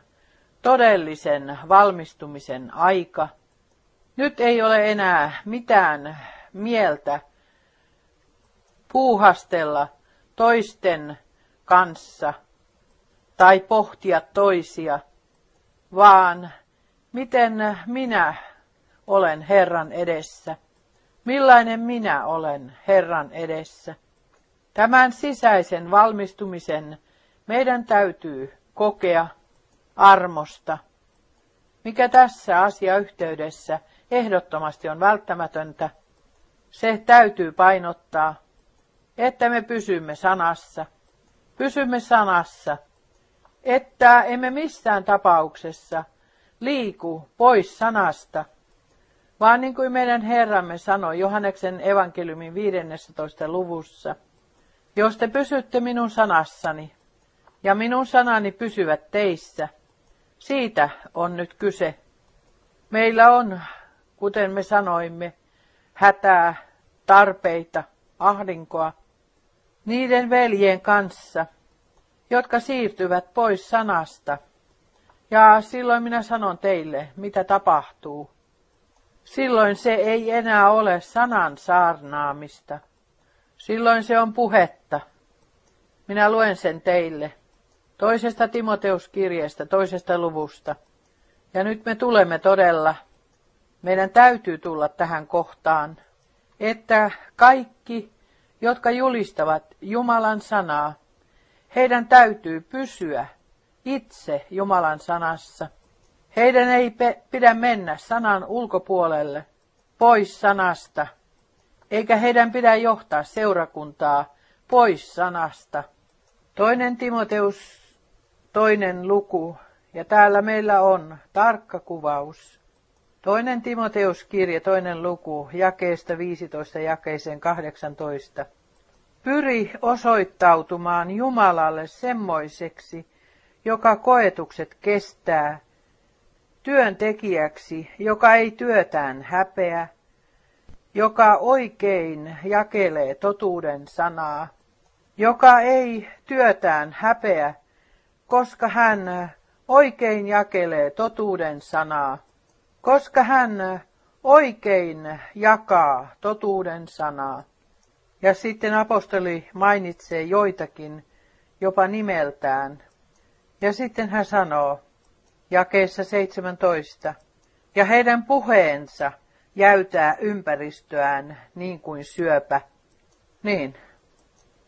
todellisen valmistumisen aika. Nyt ei ole enää mitään mieltä puuhastella toisten kanssa tai pohtia toisia, vaan miten minä olen Herran edessä, millainen minä olen Herran edessä. Tämän sisäisen valmistumisen meidän täytyy kokea armosta, mikä tässä asiayhteydessä ehdottomasti on välttämätöntä, se täytyy painottaa, että me pysymme sanassa. Pysymme sanassa, että emme missään tapauksessa liiku pois sanasta, vaan niin kuin meidän Herramme sanoi Johanneksen evankeliumin 15. luvussa, jos te pysytte minun sanassani, ja minun sanani pysyvät teissä, siitä on nyt kyse. Meillä on, kuten me sanoimme, hätää, tarpeita, ahdinkoa, niiden veljen kanssa, jotka siirtyvät pois sanasta. Ja silloin minä sanon teille, mitä tapahtuu. Silloin se ei enää ole sanan saarnaamista. Silloin se on puhetta. Minä luen sen teille. Toisesta Timoteuskirjeestä, toisesta luvusta. Ja nyt me tulemme todella, meidän täytyy tulla tähän kohtaan, että kaikki, jotka julistavat Jumalan sanaa, heidän täytyy pysyä itse Jumalan sanassa. Heidän ei pidä mennä sanan ulkopuolelle, pois sanasta, eikä heidän pidä johtaa seurakuntaa pois sanasta. Toinen Timoteus, toinen luku, ja täällä meillä on tarkka kuvaus. Toinen Timoteus kirja, toinen luku, jakeesta 15 jakeeseen 18. Pyri osoittautumaan Jumalalle semmoiseksi, joka koetukset kestää, työntekijäksi, joka ei työtään häpeä, joka oikein jakelee totuuden sanaa, joka ei työtään häpeä, koska hän oikein jakelee totuuden sanaa, koska hän oikein jakaa totuuden sanaa. Ja sitten apostoli mainitsee joitakin jopa nimeltään. Ja sitten hän sanoo, jakeessa 17, ja heidän puheensa jäytää ympäristöään niin kuin syöpä. Niin,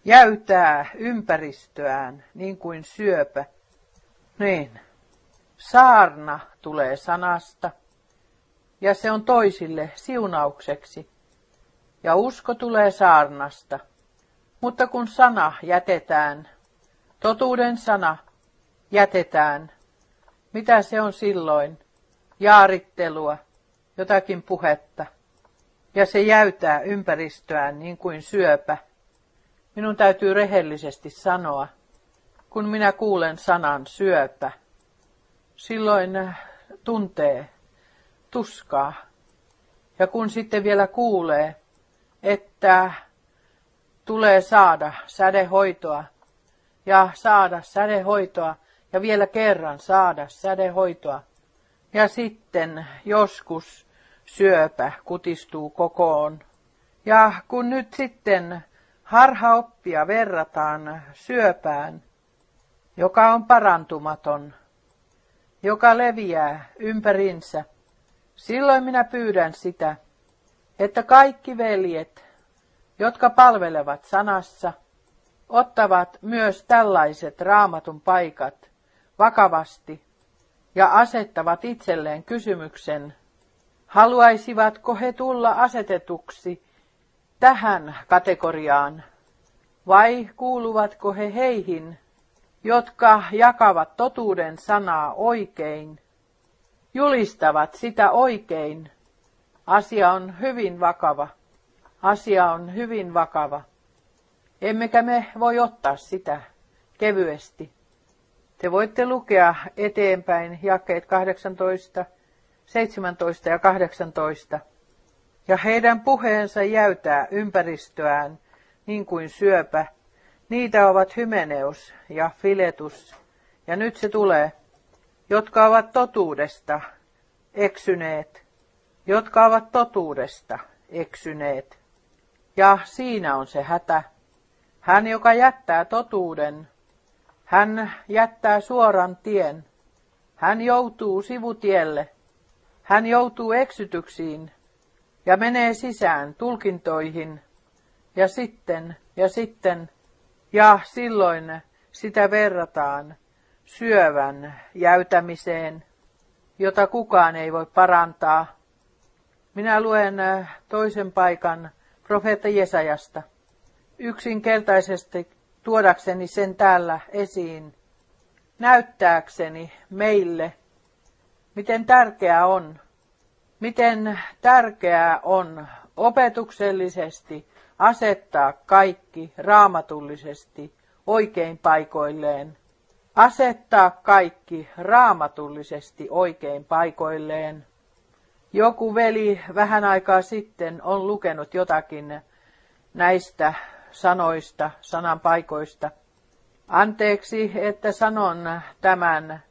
jäytää ympäristöään niin kuin syöpä. Niin, saarna tulee sanasta, ja se on toisille siunaukseksi. Ja usko tulee saarnasta. Mutta kun sana jätetään, totuuden sana jätetään, mitä se on silloin? Jaarittelua, jotakin puhetta. Ja se jäytää ympäristöään niin kuin syöpä. Minun täytyy rehellisesti sanoa, kun minä kuulen sanan syöpä, silloin tuntee tuskaa. Ja kun sitten vielä kuulee, että tulee saada sädehoitoa ja saada sädehoitoa ja vielä kerran saada sädehoitoa. Ja sitten joskus syöpä kutistuu kokoon. Ja kun nyt sitten harhaoppia verrataan syöpään, joka on parantumaton, joka leviää ympärinsä, silloin minä pyydän sitä, että kaikki veljet, jotka palvelevat sanassa, ottavat myös tällaiset raamatun paikat vakavasti ja asettavat itselleen kysymyksen, haluaisivatko he tulla asetetuksi tähän kategoriaan vai kuuluvatko he heihin, jotka jakavat totuuden sanaa oikein, julistavat sitä oikein. Asia on hyvin vakava. Asia on hyvin vakava. Emmekä me voi ottaa sitä kevyesti. Te voitte lukea eteenpäin jakeet 18, 17 ja 18. Ja heidän puheensa jäytää ympäristöään niin kuin syöpä. Niitä ovat Hymeneus ja Filetus. Ja nyt se tulee, jotka ovat totuudesta eksyneet, jotka ovat totuudesta eksyneet. Ja siinä on se hätä. Hän, joka jättää totuuden, hän jättää suoran tien. Hän joutuu sivutielle. Hän joutuu eksytyksiin ja menee sisään tulkintoihin. Ja sitten, ja sitten, ja silloin sitä verrataan syövän jäytämiseen, jota kukaan ei voi parantaa. Minä luen äh, toisen paikan profeetta Jesajasta. Yksinkertaisesti tuodakseni sen täällä esiin, näyttääkseni meille, miten tärkeää on, miten tärkeää on opetuksellisesti asettaa kaikki raamatullisesti oikein paikoilleen. Asettaa kaikki raamatullisesti oikein paikoilleen. Joku veli vähän aikaa sitten on lukenut jotakin näistä sanoista, sanan paikoista. Anteeksi, että sanon tämän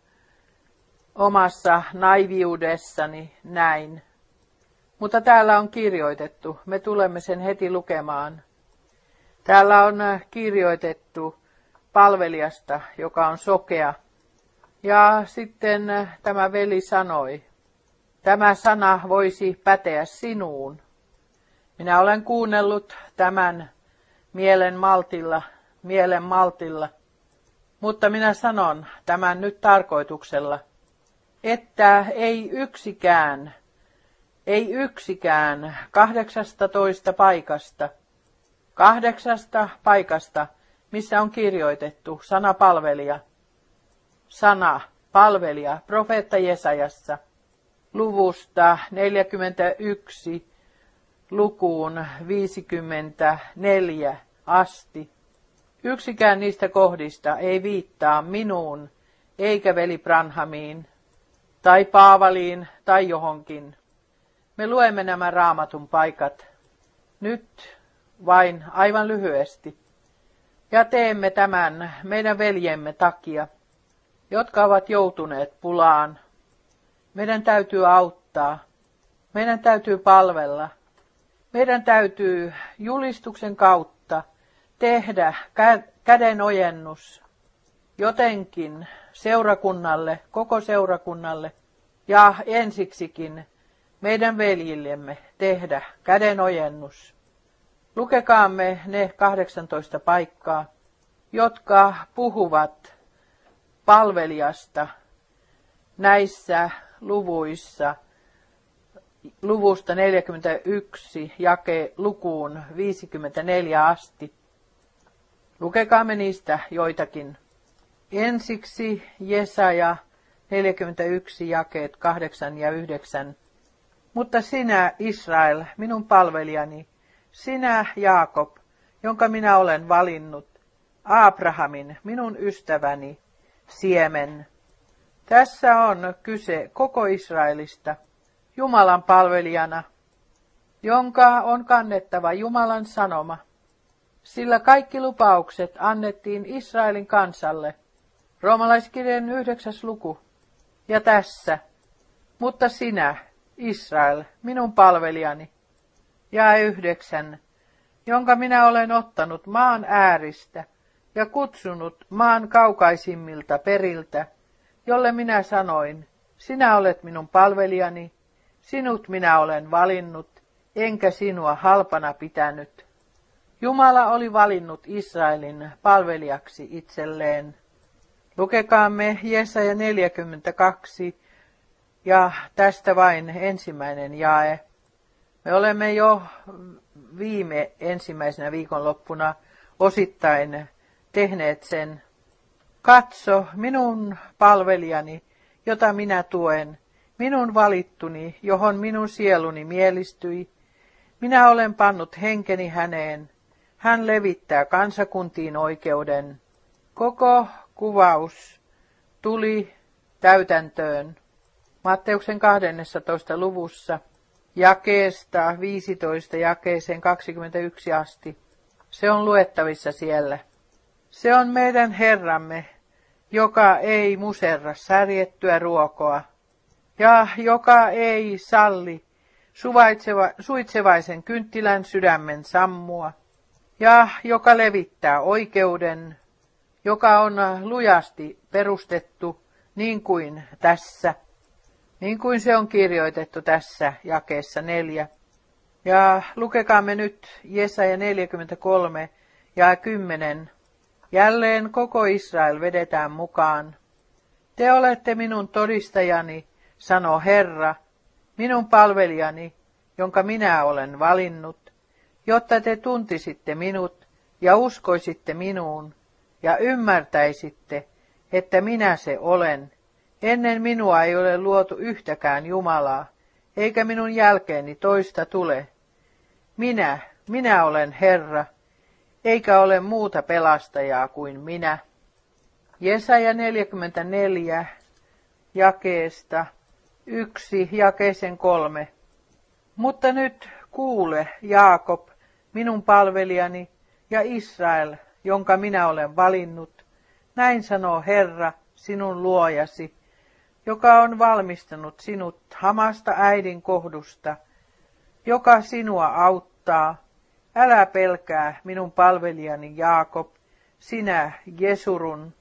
omassa naiviudessani näin. Mutta täällä on kirjoitettu, me tulemme sen heti lukemaan. Täällä on kirjoitettu palvelijasta, joka on sokea. Ja sitten tämä veli sanoi, tämä sana voisi päteä sinuun. Minä olen kuunnellut tämän mielen maltilla, mielen maltilla, mutta minä sanon tämän nyt tarkoituksella, että ei yksikään, ei yksikään kahdeksasta toista paikasta, kahdeksasta paikasta, missä on kirjoitettu sana palvelija, sana palvelija, profeetta Jesajassa, luvusta 41 lukuun 54 asti. Yksikään niistä kohdista ei viittaa minuun, eikä veli Branhamiin, tai Paavaliin, tai johonkin. Me luemme nämä raamatun paikat nyt vain aivan lyhyesti. Ja teemme tämän meidän veljemme takia, jotka ovat joutuneet pulaan. Meidän täytyy auttaa. Meidän täytyy palvella. Meidän täytyy julistuksen kautta tehdä kädenojennus jotenkin seurakunnalle, koko seurakunnalle ja ensiksikin meidän veljillemme tehdä kädenojennus. Lukekaamme ne 18 paikkaa, jotka puhuvat palvelijasta näissä luvuissa – luvusta 41 jake lukuun 54 asti. Lukekaamme niistä joitakin. Ensiksi Jesaja 41 jakeet 8 ja 9. Mutta sinä, Israel, minun palvelijani, sinä, Jaakob, jonka minä olen valinnut, Abrahamin, minun ystäväni, siemen. Tässä on kyse koko Israelista – Jumalan palvelijana, jonka on kannettava Jumalan sanoma, sillä kaikki lupaukset annettiin Israelin kansalle. Roomalaiskirjan yhdeksäs luku. Ja tässä, mutta sinä, Israel, minun palvelijani, ja yhdeksän, jonka minä olen ottanut maan ääristä ja kutsunut maan kaukaisimmilta periltä, jolle minä sanoin, sinä olet minun palvelijani, Sinut minä olen valinnut, enkä sinua halpana pitänyt. Jumala oli valinnut Israelin palvelijaksi itselleen. Lukekaamme Jesaja 42 ja tästä vain ensimmäinen jae. Me olemme jo viime ensimmäisenä viikonloppuna osittain tehneet sen. Katso minun palvelijani, jota minä tuen, minun valittuni, johon minun sieluni mielistyi. Minä olen pannut henkeni häneen. Hän levittää kansakuntiin oikeuden. Koko kuvaus tuli täytäntöön Matteuksen 12. luvussa jakeesta 15 jakeeseen 21 asti. Se on luettavissa siellä. Se on meidän Herramme, joka ei muserra särjettyä ruokoa, ja joka ei salli suvaitseva, suitsevaisen kynttilän sydämen sammua, ja joka levittää oikeuden, joka on lujasti perustettu niin kuin tässä, niin kuin se on kirjoitettu tässä jakeessa neljä. Ja lukekaamme nyt Jesaja 43 ja 10. Jälleen koko Israel vedetään mukaan. Te olette minun todistajani, sanoo Herra, minun palvelijani, jonka minä olen valinnut, jotta te tuntisitte minut ja uskoisitte minuun ja ymmärtäisitte, että minä se olen. Ennen minua ei ole luotu yhtäkään Jumalaa, eikä minun jälkeeni toista tule. Minä, minä olen Herra, eikä ole muuta pelastajaa kuin minä. Jesaja 44, jakeesta yksi jakeesen kolme. Mutta nyt kuule, Jaakob, minun palvelijani, ja Israel, jonka minä olen valinnut. Näin sanoo Herra, sinun luojasi, joka on valmistanut sinut hamasta äidin kohdusta, joka sinua auttaa. Älä pelkää, minun palvelijani Jaakob, sinä Jesurun,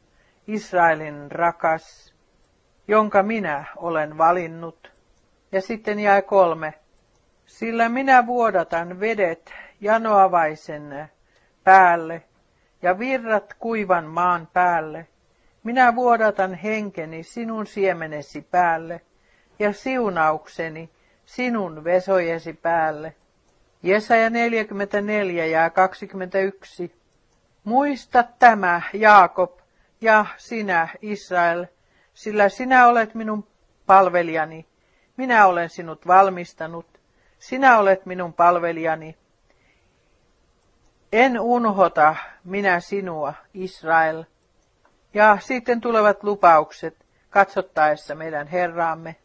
Israelin rakas, jonka minä olen valinnut. Ja sitten jäi kolme. Sillä minä vuodatan vedet janoavaisen päälle ja virrat kuivan maan päälle. Minä vuodatan henkeni sinun siemenesi päälle ja siunaukseni sinun vesojesi päälle. Jesaja 44 ja 21. Muista tämä, Jaakob, ja sinä, Israel, sillä sinä olet minun palvelijani. Minä olen sinut valmistanut. Sinä olet minun palvelijani. En unhota minä sinua, Israel. Ja sitten tulevat lupaukset katsottaessa meidän Herraamme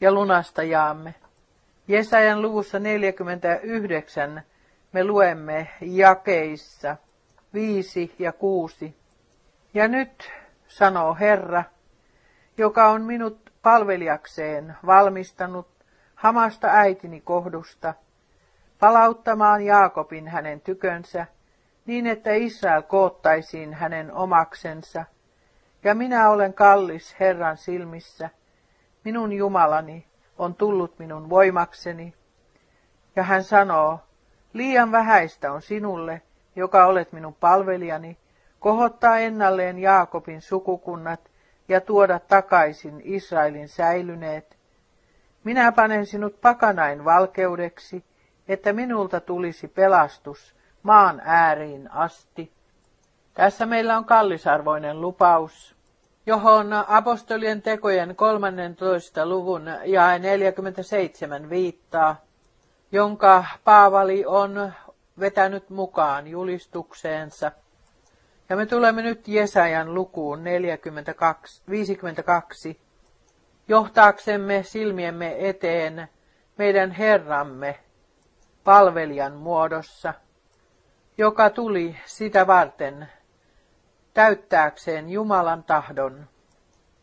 ja lunastajaamme. Jesajan luvussa 49 me luemme jakeissa 5 ja 6. Ja nyt, sanoo Herra, joka on minut palvelijakseen valmistanut hamasta äitini kohdusta, palauttamaan Jaakobin hänen tykönsä, niin että Israel koottaisiin hänen omaksensa. Ja minä olen kallis Herran silmissä, minun Jumalani on tullut minun voimakseni. Ja hän sanoo, liian vähäistä on sinulle, joka olet minun palvelijani, kohottaa ennalleen Jaakobin sukukunnat ja tuoda takaisin Israelin säilyneet. Minä panen sinut pakanain valkeudeksi, että minulta tulisi pelastus maan ääriin asti. Tässä meillä on kallisarvoinen lupaus, johon apostolien tekojen 13. luvun ja 47 viittaa, jonka Paavali on vetänyt mukaan julistukseensa. Ja me tulemme nyt Jesajan lukuun 42, 52, johtaaksemme silmiemme eteen meidän Herramme palvelijan muodossa, joka tuli sitä varten täyttääkseen Jumalan tahdon.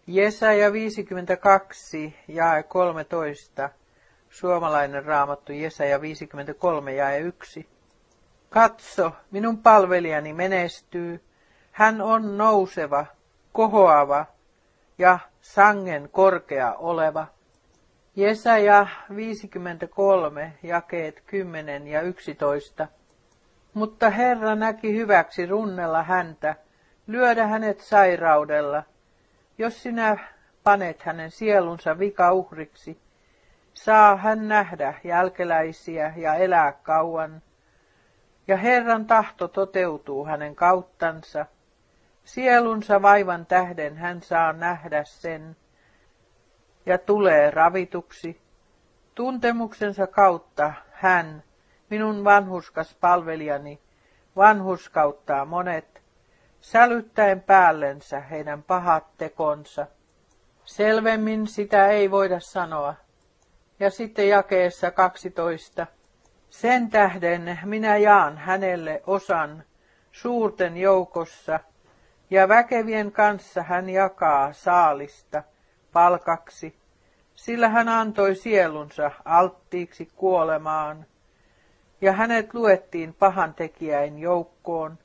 Jesaja 52 ja 13, suomalainen raamattu Jesaja 53 ja 1. Katso, minun palvelijani menestyy, hän on nouseva, kohoava ja sangen korkea oleva. Jesaja 53, jakeet 10 ja 11. Mutta Herra näki hyväksi runnella häntä, lyödä hänet sairaudella. Jos sinä panet hänen sielunsa vikauhriksi, saa hän nähdä jälkeläisiä ja elää kauan. Ja Herran tahto toteutuu hänen kauttansa. Sielunsa vaivan tähden hän saa nähdä sen ja tulee ravituksi. Tuntemuksensa kautta hän, minun vanhuskas palvelijani, vanhuskauttaa monet, sälyttäen päällensä heidän pahat tekonsa. Selvemmin sitä ei voida sanoa. Ja sitten jakeessa 12. Sen tähden minä jaan hänelle osan suurten joukossa, ja väkevien kanssa hän jakaa saalista palkaksi, sillä hän antoi sielunsa alttiiksi kuolemaan, ja hänet luettiin pahantekijäin joukkoon,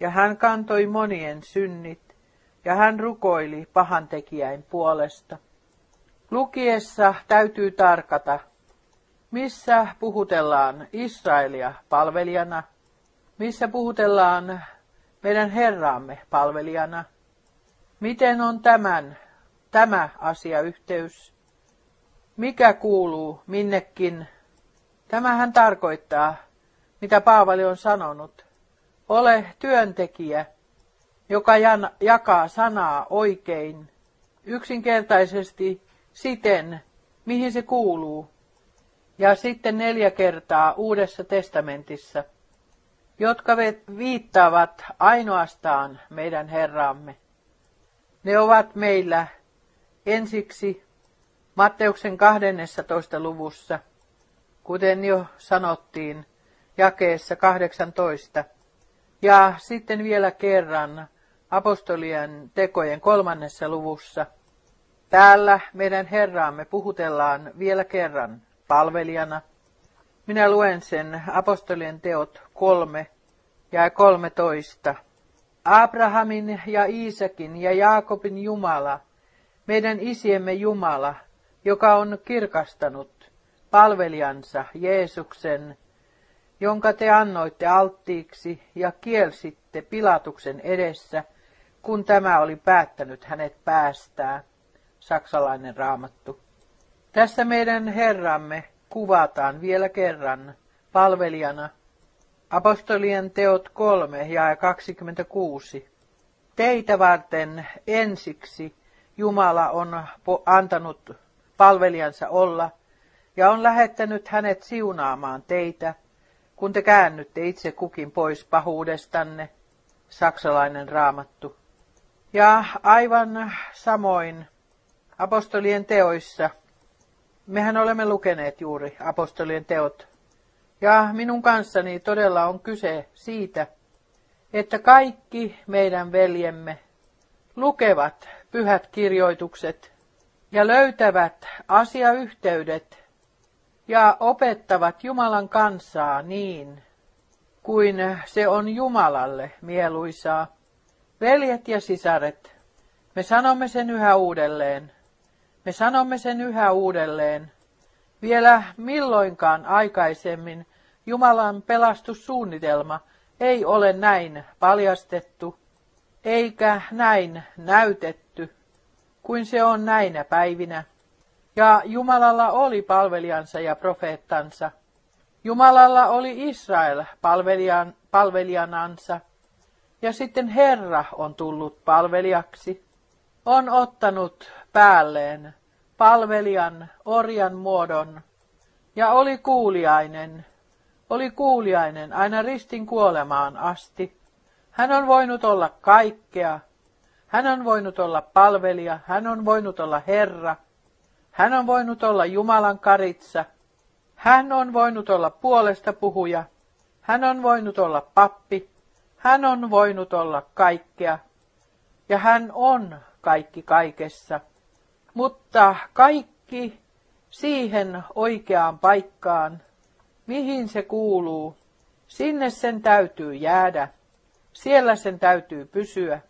ja hän kantoi monien synnit, ja hän rukoili pahantekijäin puolesta. Lukiessa täytyy tarkata, missä puhutellaan Israelia palvelijana, missä puhutellaan meidän Herraamme palvelijana, miten on tämän tämä asiayhteys. Mikä kuuluu minnekin? Tämähän tarkoittaa, mitä Paavali on sanonut. Ole työntekijä, joka jakaa sanaa oikein, yksinkertaisesti siten, mihin se kuuluu. Ja sitten neljä kertaa Uudessa testamentissa, jotka viittaavat ainoastaan meidän Herraamme. Ne ovat meillä ensiksi Matteuksen 12. luvussa, kuten jo sanottiin, jakeessa 18. Ja sitten vielä kerran apostolien tekojen kolmannessa luvussa. Täällä meidän Herraamme puhutellaan vielä kerran palvelijana. Minä luen sen apostolien teot kolme ja kolmetoista. Abrahamin ja Iisakin ja Jaakobin Jumala, meidän isiemme Jumala, joka on kirkastanut palvelijansa Jeesuksen, jonka te annoitte alttiiksi ja kielsitte Pilatuksen edessä, kun tämä oli päättänyt hänet päästää. Saksalainen raamattu. Tässä meidän Herramme kuvataan vielä kerran palvelijana Apostolien teot 3 ja 26. Teitä varten ensiksi Jumala on antanut palvelijansa olla ja on lähettänyt hänet siunaamaan teitä, kun te käännytte itse kukin pois pahuudestanne, saksalainen raamattu. Ja aivan samoin apostolien teoissa, mehän olemme lukeneet juuri apostolien teot ja minun kanssani todella on kyse siitä, että kaikki meidän veljemme lukevat pyhät kirjoitukset ja löytävät asiayhteydet ja opettavat Jumalan kansaa niin, kuin se on Jumalalle mieluisaa. Veljet ja sisaret, me sanomme sen yhä uudelleen. Me sanomme sen yhä uudelleen, vielä milloinkaan aikaisemmin Jumalan pelastussuunnitelma ei ole näin paljastettu, eikä näin näytetty, kuin se on näinä päivinä. Ja Jumalalla oli palvelijansa ja profeettansa. Jumalalla oli Israel palvelijan, palvelijanansa, ja sitten Herra on tullut palvelijaksi, on ottanut päälleen palvelijan, orjan muodon, ja oli kuuliainen, oli kuuliainen aina ristin kuolemaan asti. Hän on voinut olla kaikkea. Hän on voinut olla palvelija, hän on voinut olla Herra, hän on voinut olla Jumalan karitsa, hän on voinut olla puolesta puhuja, hän on voinut olla pappi, hän on voinut olla kaikkea, ja hän on kaikki kaikessa. Mutta kaikki siihen oikeaan paikkaan, mihin se kuuluu, sinne sen täytyy jäädä, siellä sen täytyy pysyä.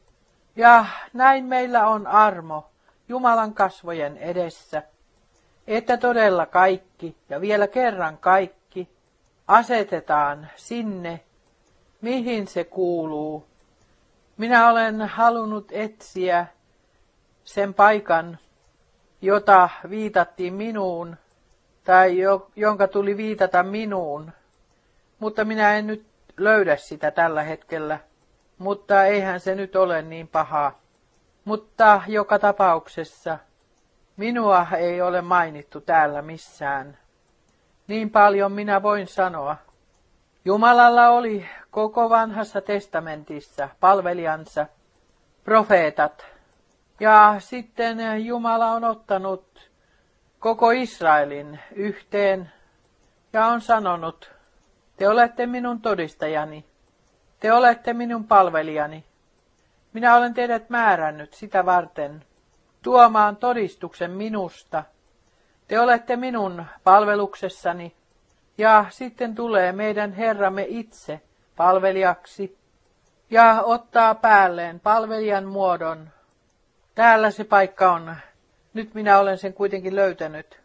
Ja näin meillä on armo Jumalan kasvojen edessä, että todella kaikki ja vielä kerran kaikki asetetaan sinne, mihin se kuuluu. Minä olen halunnut etsiä sen paikan, jota viitattiin minuun, tai jo, jonka tuli viitata minuun, mutta minä en nyt löydä sitä tällä hetkellä, mutta eihän se nyt ole niin paha. Mutta joka tapauksessa minua ei ole mainittu täällä missään. Niin paljon minä voin sanoa. Jumalalla oli koko vanhassa testamentissa palvelijansa, profeetat, ja sitten Jumala on ottanut koko Israelin yhteen ja on sanonut, te olette minun todistajani, te olette minun palvelijani. Minä olen teidät määrännyt sitä varten tuomaan todistuksen minusta. Te olette minun palveluksessani ja sitten tulee meidän Herramme itse palvelijaksi ja ottaa päälleen palvelijan muodon Täällä se paikka on. Nyt minä olen sen kuitenkin löytänyt.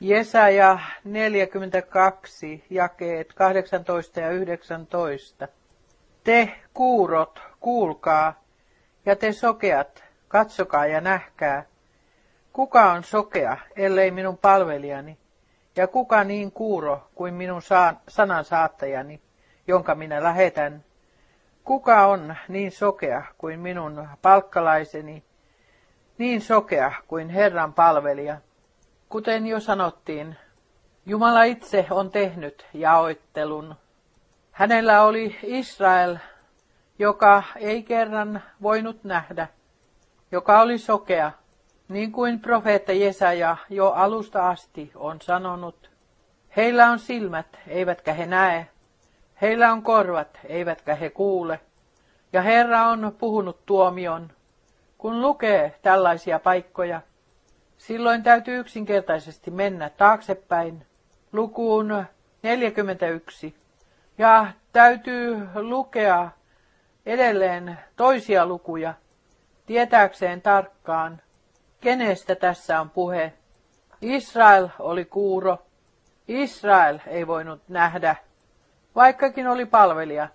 Jesaja 42, jakeet 18 ja 19. Te kuurot, kuulkaa, ja te sokeat, katsokaa ja nähkää. Kuka on sokea, ellei minun palvelijani, ja kuka niin kuuro kuin minun sanan saattajani, jonka minä lähetän? Kuka on niin sokea kuin minun palkkalaiseni, niin sokea kuin Herran palvelija? Kuten jo sanottiin, Jumala itse on tehnyt jaoittelun. Hänellä oli Israel, joka ei kerran voinut nähdä, joka oli sokea, niin kuin profeetta Jesaja jo alusta asti on sanonut. Heillä on silmät, eivätkä he näe. Heillä on korvat, eivätkä he kuule. Ja Herra on puhunut tuomion. Kun lukee tällaisia paikkoja, silloin täytyy yksinkertaisesti mennä taaksepäin lukuun 41. Ja täytyy lukea edelleen toisia lukuja, tietääkseen tarkkaan, kenestä tässä on puhe. Israel oli kuuro. Israel ei voinut nähdä, vaikkakin oli palvelija.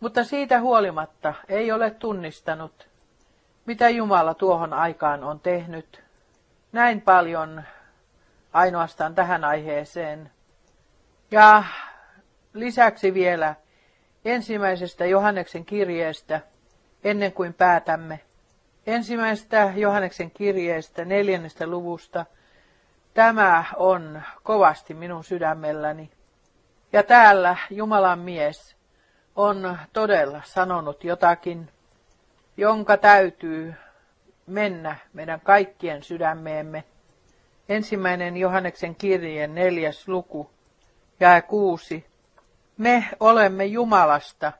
Mutta siitä huolimatta ei ole tunnistanut, mitä Jumala tuohon aikaan on tehnyt. Näin paljon ainoastaan tähän aiheeseen. Ja lisäksi vielä ensimmäisestä Johanneksen kirjeestä, ennen kuin päätämme. Ensimmäisestä Johanneksen kirjeestä, neljännestä luvusta. Tämä on kovasti minun sydämelläni. Ja täällä Jumalan mies on todella sanonut jotakin, jonka täytyy mennä meidän kaikkien sydämeemme. Ensimmäinen Johanneksen kirjeen neljäs luku, jae kuusi. Me olemme Jumalasta.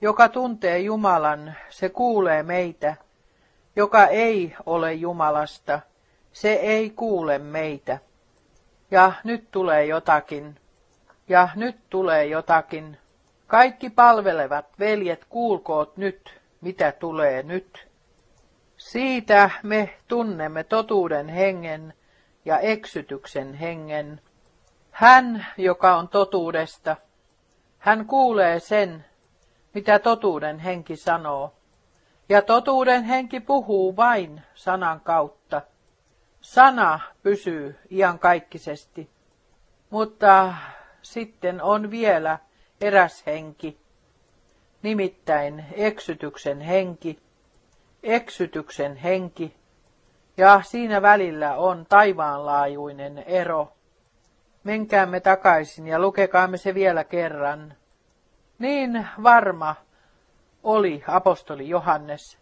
Joka tuntee Jumalan, se kuulee meitä. Joka ei ole Jumalasta, se ei kuule meitä. Ja nyt tulee jotakin. Ja nyt tulee jotakin. Kaikki palvelevat veljet, kuulkoot nyt, mitä tulee nyt. Siitä me tunnemme totuuden hengen ja eksytyksen hengen. Hän, joka on totuudesta, hän kuulee sen, mitä totuuden henki sanoo. Ja totuuden henki puhuu vain sanan kautta. Sana pysyy iankaikkisesti. Mutta sitten on vielä eräs henki, nimittäin eksytyksen henki. Eksytyksen henki, ja siinä välillä on taivaanlaajuinen ero. Menkäämme takaisin ja lukekaamme se vielä kerran. Niin varma oli apostoli Johannes,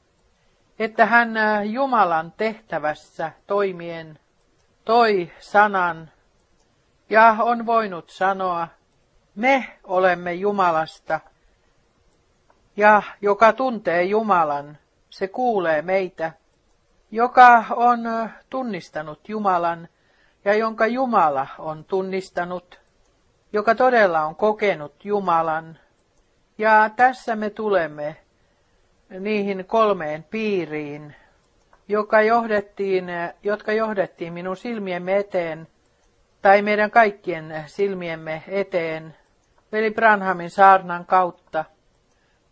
että hän Jumalan tehtävässä toimien toi sanan ja on voinut sanoa, me olemme Jumalasta, ja joka tuntee Jumalan, se kuulee meitä, joka on tunnistanut Jumalan, ja jonka Jumala on tunnistanut, joka todella on kokenut Jumalan. Ja tässä me tulemme niihin kolmeen piiriin, joka johdettiin, jotka johdettiin minun silmiemme eteen, tai meidän kaikkien silmiemme eteen, veli Branhamin saarnan kautta.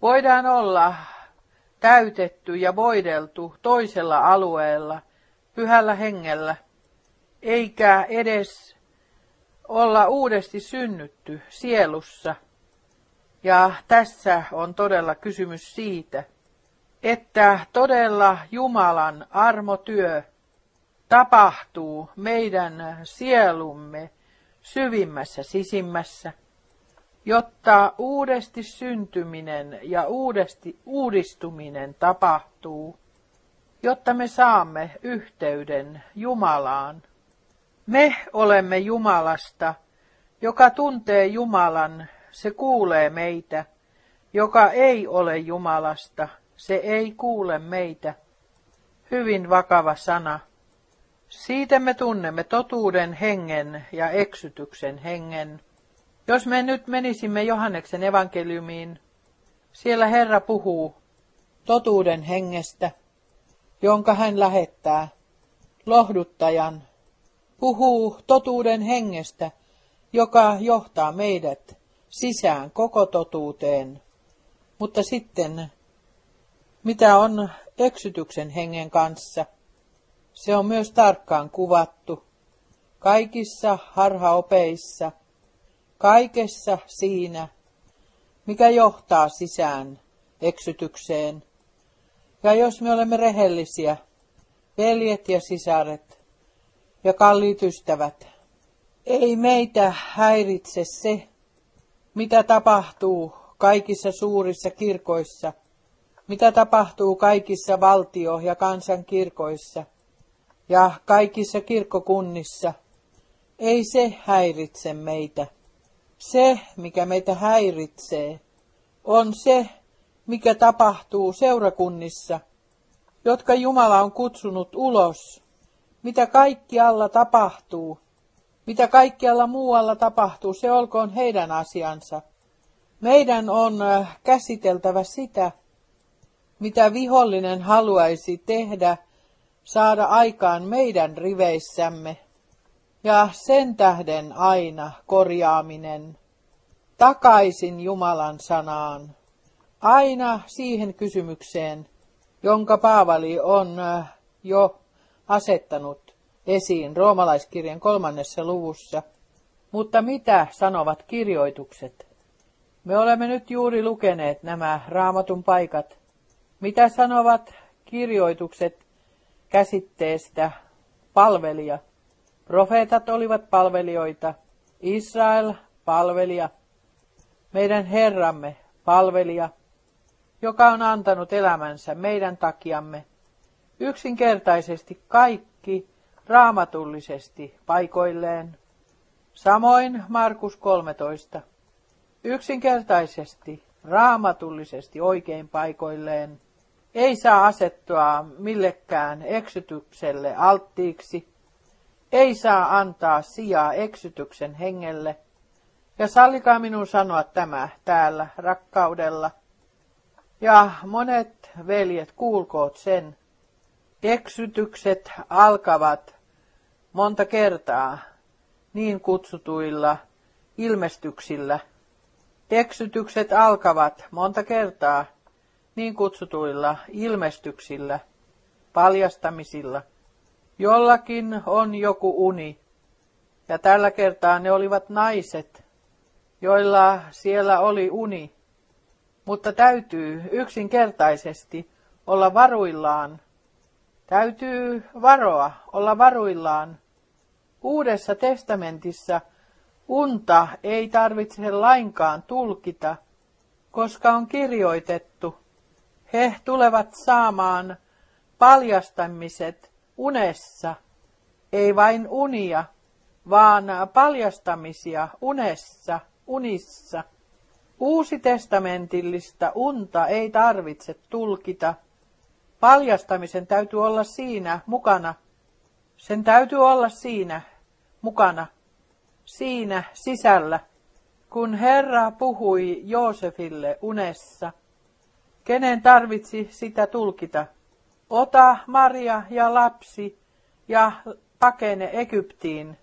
Voidaan olla täytetty ja voideltu toisella alueella, pyhällä hengellä, eikä edes olla uudesti synnytty sielussa. Ja tässä on todella kysymys siitä, että todella Jumalan armotyö tapahtuu meidän sielumme syvimmässä sisimmässä, jotta uudesti syntyminen ja uudesti uudistuminen tapahtuu, jotta me saamme yhteyden Jumalaan. Me olemme Jumalasta, joka tuntee Jumalan, se kuulee meitä. Joka ei ole Jumalasta, se ei kuule meitä. Hyvin vakava sana. Siitä me tunnemme totuuden hengen ja eksytyksen hengen. Jos me nyt menisimme Johanneksen evankeliumiin, siellä Herra puhuu totuuden hengestä, jonka hän lähettää, lohduttajan, puhuu totuuden hengestä, joka johtaa meidät sisään koko totuuteen. Mutta sitten, mitä on eksytyksen hengen kanssa? Se on myös tarkkaan kuvattu. Kaikissa harhaopeissa, kaikessa siinä, mikä johtaa sisään eksytykseen. Ja jos me olemme rehellisiä, veljet ja sisaret ja kalliit ystävät, ei meitä häiritse se, mitä tapahtuu kaikissa suurissa kirkoissa, mitä tapahtuu kaikissa valtio- ja kansankirkoissa ja kaikissa kirkkokunnissa. Ei se häiritse meitä. Se, mikä meitä häiritsee, on se, mikä tapahtuu seurakunnissa, jotka Jumala on kutsunut ulos, mitä kaikkialla tapahtuu, mitä kaikkialla muualla tapahtuu, se olkoon heidän asiansa. Meidän on käsiteltävä sitä, mitä vihollinen haluaisi tehdä, saada aikaan meidän riveissämme. Ja sen tähden aina korjaaminen takaisin Jumalan sanaan. Aina siihen kysymykseen, jonka Paavali on jo asettanut esiin roomalaiskirjan kolmannessa luvussa. Mutta mitä sanovat kirjoitukset? Me olemme nyt juuri lukeneet nämä raamatun paikat. Mitä sanovat kirjoitukset käsitteestä palvelija? Profeetat olivat palvelijoita, Israel palvelija, meidän Herramme palvelija, joka on antanut elämänsä meidän takiamme. Yksinkertaisesti kaikki raamatullisesti paikoilleen. Samoin Markus 13. Yksinkertaisesti, raamatullisesti oikein paikoilleen. Ei saa asettua millekään eksytykselle alttiiksi. Ei saa antaa sijaa eksytyksen hengelle. Ja sallikaa minun sanoa tämä täällä rakkaudella. Ja monet veljet kuulkoot sen. Eksytykset alkavat monta kertaa niin kutsutuilla ilmestyksillä. Eksytykset alkavat monta kertaa niin kutsutuilla ilmestyksillä, paljastamisilla. Jollakin on joku uni, ja tällä kertaa ne olivat naiset, joilla siellä oli uni, mutta täytyy yksinkertaisesti olla varuillaan. Täytyy varoa, olla varuillaan Uudessa testamentissa unta ei tarvitse lainkaan tulkita, koska on kirjoitettu, he tulevat saamaan paljastamiset unessa, ei vain unia, vaan paljastamisia unessa, unissa. Uusi testamentillista unta ei tarvitse tulkita. Paljastamisen täytyy olla siinä mukana. Sen täytyy olla siinä mukana siinä sisällä, kun Herra puhui Joosefille unessa. Kenen tarvitsi sitä tulkita? Ota Maria ja lapsi ja pakene Egyptiin.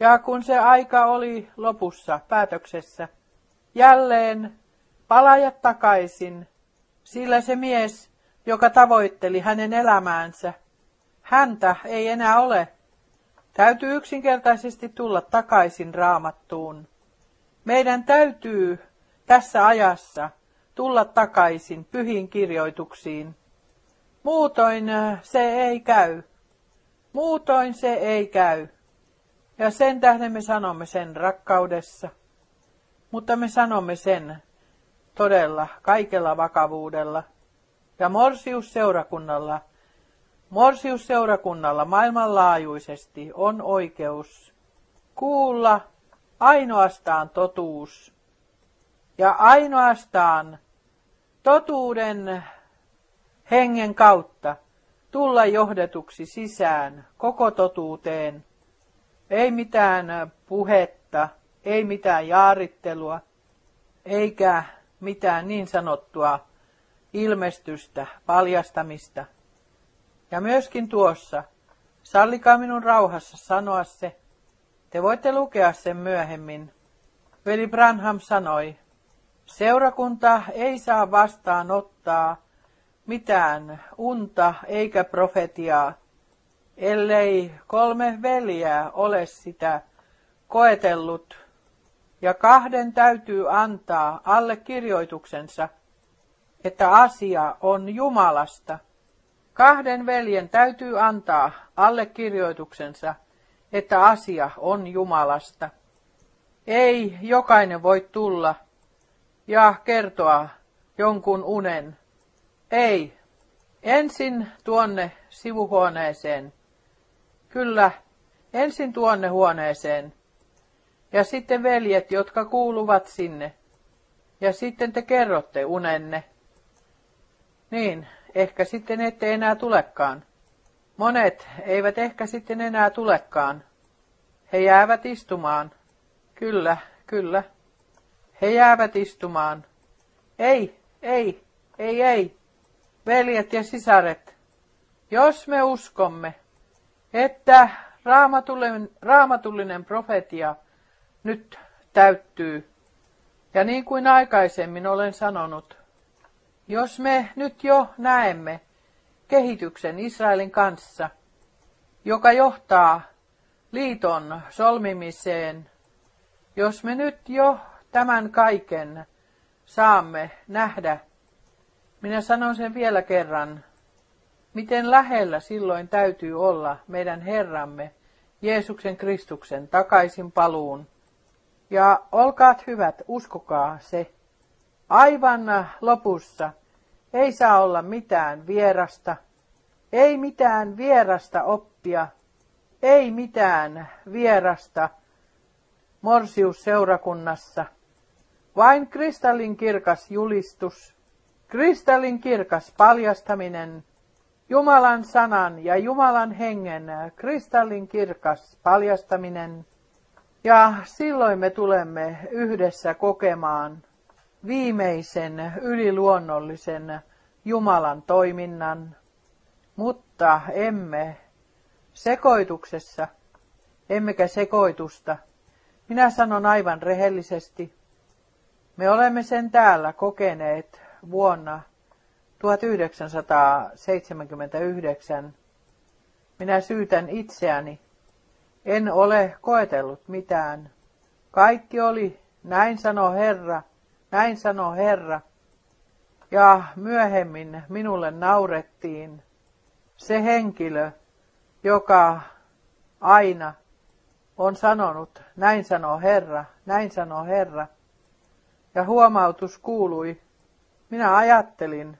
Ja kun se aika oli lopussa, päätöksessä, jälleen palajat takaisin, sillä se mies, joka tavoitteli hänen elämäänsä, häntä ei enää ole. Täytyy yksinkertaisesti tulla takaisin raamattuun. Meidän täytyy tässä ajassa tulla takaisin pyhiin kirjoituksiin. Muutoin äh, se ei käy. Muutoin se ei käy. Ja sen tähden me sanomme sen rakkaudessa. Mutta me sanomme sen todella kaikella vakavuudella. Ja Morsius seurakunnalla Morsiusseurakunnalla maailmanlaajuisesti on oikeus kuulla ainoastaan totuus ja ainoastaan totuuden hengen kautta tulla johdetuksi sisään koko totuuteen. Ei mitään puhetta, ei mitään jaarittelua, eikä mitään niin sanottua ilmestystä, paljastamista – ja myöskin tuossa, sallikaa minun rauhassa sanoa se, te voitte lukea sen myöhemmin. Veli Branham sanoi, seurakunta ei saa vastaanottaa mitään unta eikä profetiaa, ellei kolme veljää ole sitä koetellut, ja kahden täytyy antaa allekirjoituksensa, että asia on Jumalasta. Kahden veljen täytyy antaa allekirjoituksensa, että asia on Jumalasta. Ei jokainen voi tulla ja kertoa jonkun unen. Ei. Ensin tuonne sivuhuoneeseen. Kyllä, ensin tuonne huoneeseen. Ja sitten veljet, jotka kuuluvat sinne. Ja sitten te kerrotte unenne. Niin, ehkä sitten ette enää tulekaan. Monet eivät ehkä sitten enää tulekaan. He jäävät istumaan. Kyllä, kyllä. He jäävät istumaan. Ei, ei, ei, ei. Veljet ja sisaret, jos me uskomme, että raamatullinen, raamatullinen profetia nyt täyttyy, ja niin kuin aikaisemmin olen sanonut, jos me nyt jo näemme kehityksen Israelin kanssa, joka johtaa liiton solmimiseen, jos me nyt jo tämän kaiken saamme nähdä, minä sanon sen vielä kerran, miten lähellä silloin täytyy olla meidän Herramme, Jeesuksen Kristuksen takaisin paluun. Ja olkaat hyvät, uskokaa se. Aivan lopussa. Ei saa olla mitään vierasta, ei mitään vierasta oppia, ei mitään vierasta morsiusseurakunnassa, vain kristallin kirkas julistus, kristallin kirkas paljastaminen, Jumalan sanan ja Jumalan hengen kristallin kirkas paljastaminen, ja silloin me tulemme yhdessä kokemaan viimeisen yliluonnollisen Jumalan toiminnan, mutta emme sekoituksessa, emmekä sekoitusta. Minä sanon aivan rehellisesti, me olemme sen täällä kokeneet vuonna 1979. Minä syytän itseäni. En ole koetellut mitään. Kaikki oli, näin sanoo Herra, näin sanoo Herra. Ja myöhemmin minulle naurettiin se henkilö, joka aina on sanonut, näin sanoo Herra, näin sanoo Herra. Ja huomautus kuului, minä ajattelin,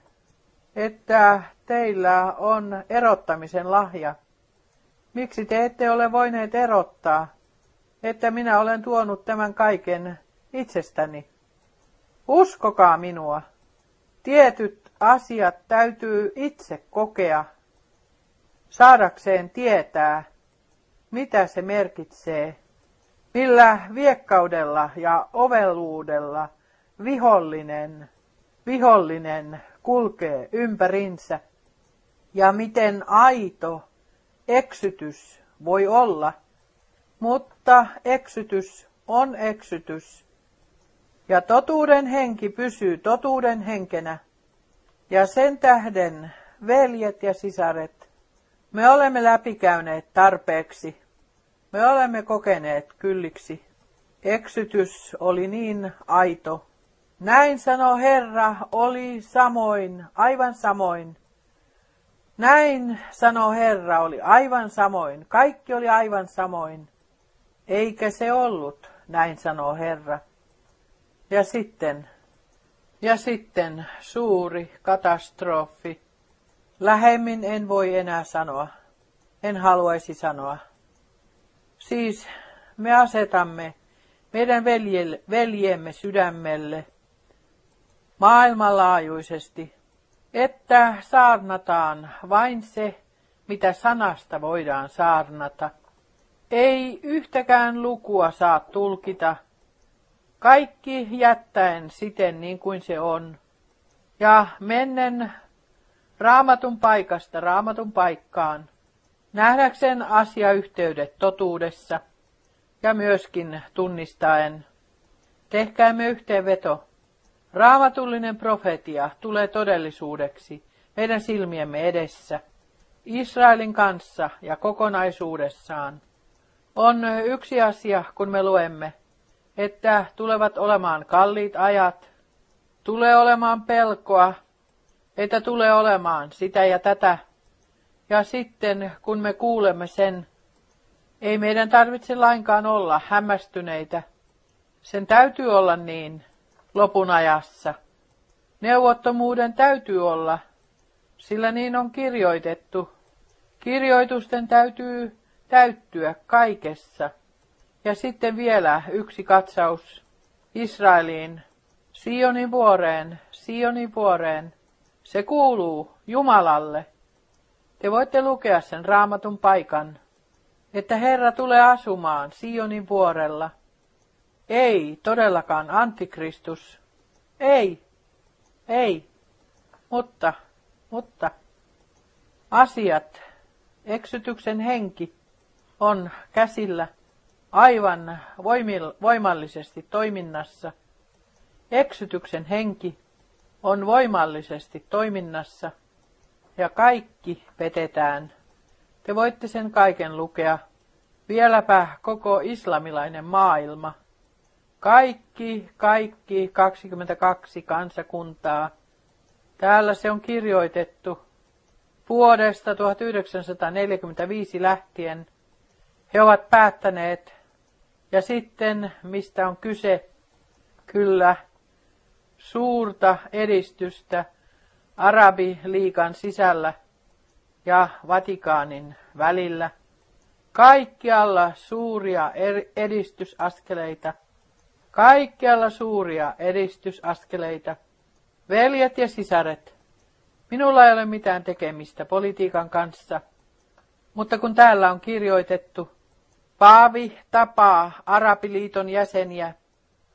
että teillä on erottamisen lahja. Miksi te ette ole voineet erottaa, että minä olen tuonut tämän kaiken itsestäni? Uskokaa minua. Tietyt asiat täytyy itse kokea, saadakseen tietää, mitä se merkitsee, millä viekkaudella ja ovelluudella vihollinen, vihollinen kulkee ympärinsä ja miten aito eksytys voi olla, mutta eksytys on eksytys. Ja totuuden henki pysyy totuuden henkenä. Ja sen tähden, veljet ja sisaret, me olemme läpikäyneet tarpeeksi. Me olemme kokeneet kylliksi. Eksytys oli niin aito näin sanoo Herra, oli samoin, aivan samoin. Näin sanoo Herra, oli aivan samoin, kaikki oli aivan samoin. Eikä se ollut, näin sanoo Herra. Ja sitten, ja sitten suuri katastrofi. Lähemmin en voi enää sanoa. En haluaisi sanoa. Siis me asetamme meidän veljemme sydämelle maailmanlaajuisesti, että saarnataan vain se, mitä sanasta voidaan saarnata. Ei yhtäkään lukua saa tulkita, kaikki jättäen siten niin kuin se on, ja mennen raamatun paikasta raamatun paikkaan, nähdäkseen asiayhteydet totuudessa ja myöskin tunnistaen. Tehkäämme yhteenveto. Raamatullinen profetia tulee todellisuudeksi meidän silmiemme edessä. Israelin kanssa ja kokonaisuudessaan. On yksi asia, kun me luemme, että tulevat olemaan kalliit ajat, tulee olemaan pelkoa, että tulee olemaan sitä ja tätä. Ja sitten, kun me kuulemme sen, ei meidän tarvitse lainkaan olla hämmästyneitä. Sen täytyy olla niin lopun ajassa. Neuvottomuuden täytyy olla, sillä niin on kirjoitettu. Kirjoitusten täytyy täyttyä kaikessa. Ja sitten vielä yksi katsaus Israeliin, Sionin vuoreen, Sionin vuoreen. Se kuuluu Jumalalle. Te voitte lukea sen raamatun paikan, että Herra tulee asumaan Sionin vuorella. Ei todellakaan antikristus. Ei, ei, mutta, mutta asiat, eksytyksen henki on käsillä aivan voimallisesti toiminnassa. Eksytyksen henki on voimallisesti toiminnassa ja kaikki petetään. Te voitte sen kaiken lukea. Vieläpä koko islamilainen maailma. Kaikki, kaikki 22 kansakuntaa. Täällä se on kirjoitettu vuodesta 1945 lähtien. He ovat päättäneet. Ja sitten, mistä on kyse, kyllä, suurta edistystä Arabiliikan sisällä ja Vatikaanin välillä. Kaikkialla suuria edistysaskeleita. Kaikkialla suuria edistysaskeleita. Veljet ja sisaret, minulla ei ole mitään tekemistä politiikan kanssa, mutta kun täällä on kirjoitettu, Paavi tapaa Arabiliiton jäseniä,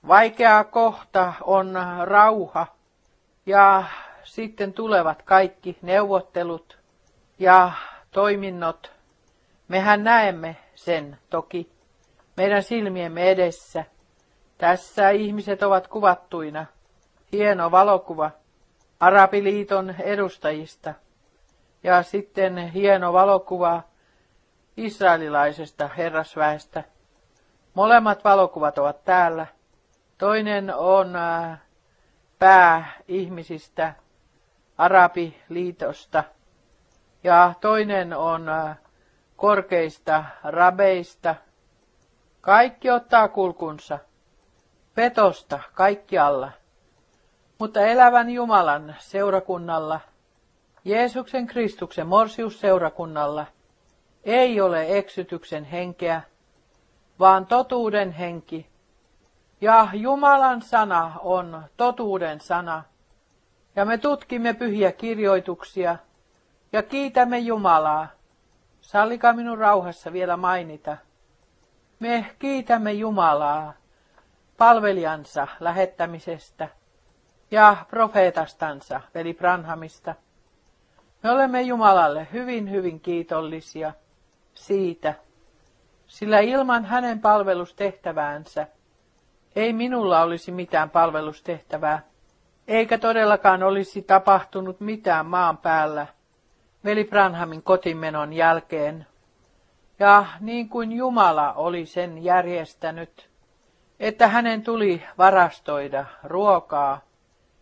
vaikea kohta on rauha ja sitten tulevat kaikki neuvottelut ja toiminnot. Mehän näemme sen toki meidän silmiemme edessä. Tässä ihmiset ovat kuvattuina. Hieno valokuva Arabiliiton edustajista. Ja sitten hieno valokuva israelilaisesta herrasväestä. Molemmat valokuvat ovat täällä. Toinen on äh, pää ihmisistä Arabiliitosta ja toinen on äh, korkeista rabeista. Kaikki ottaa kulkunsa. Petosta kaikkialla. Mutta elävän Jumalan seurakunnalla, Jeesuksen Kristuksen morsiusseurakunnalla, ei ole eksytyksen henkeä, vaan totuuden henki. Ja Jumalan sana on totuuden sana. Ja me tutkimme pyhiä kirjoituksia ja kiitämme Jumalaa. Sallikaa minun rauhassa vielä mainita. Me kiitämme Jumalaa palvelijansa lähettämisestä ja profeetastansa, veli Branhamista. Me olemme Jumalalle hyvin, hyvin kiitollisia siitä, sillä ilman hänen palvelustehtäväänsä ei minulla olisi mitään palvelustehtävää, eikä todellakaan olisi tapahtunut mitään maan päällä veli Branhamin kotimenon jälkeen. Ja niin kuin Jumala oli sen järjestänyt, että hänen tuli varastoida ruokaa,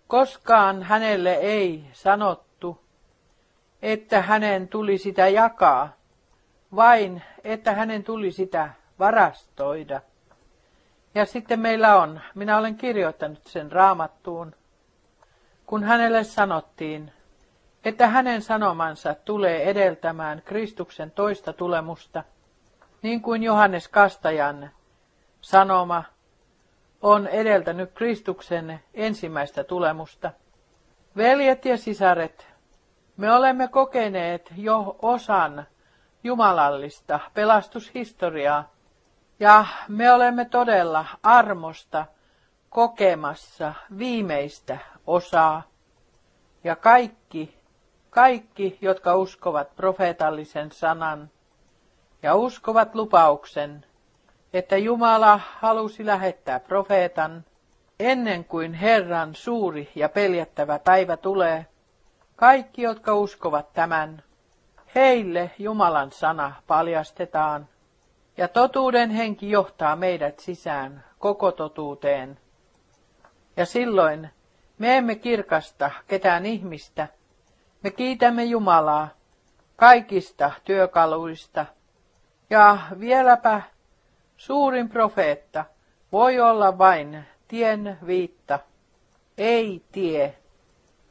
koskaan hänelle ei sanottu, että hänen tuli sitä jakaa, vain että hänen tuli sitä varastoida. Ja sitten meillä on, minä olen kirjoittanut sen raamattuun, kun hänelle sanottiin, että hänen sanomansa tulee edeltämään Kristuksen toista tulemusta, niin kuin Johannes Kastajan sanoma on edeltänyt Kristuksen ensimmäistä tulemusta. Veljet ja sisaret, me olemme kokeneet jo osan jumalallista pelastushistoriaa, ja me olemme todella armosta kokemassa viimeistä osaa. Ja kaikki, kaikki, jotka uskovat profeetallisen sanan ja uskovat lupauksen, että Jumala halusi lähettää profeetan ennen kuin Herran suuri ja peljättävä päivä tulee, kaikki, jotka uskovat tämän, Heille Jumalan sana paljastetaan, ja totuuden henki johtaa meidät sisään koko totuuteen. Ja silloin me emme kirkasta ketään ihmistä, me kiitämme Jumalaa kaikista työkaluista, ja vieläpä suurin profeetta voi olla vain tien viitta, ei tie,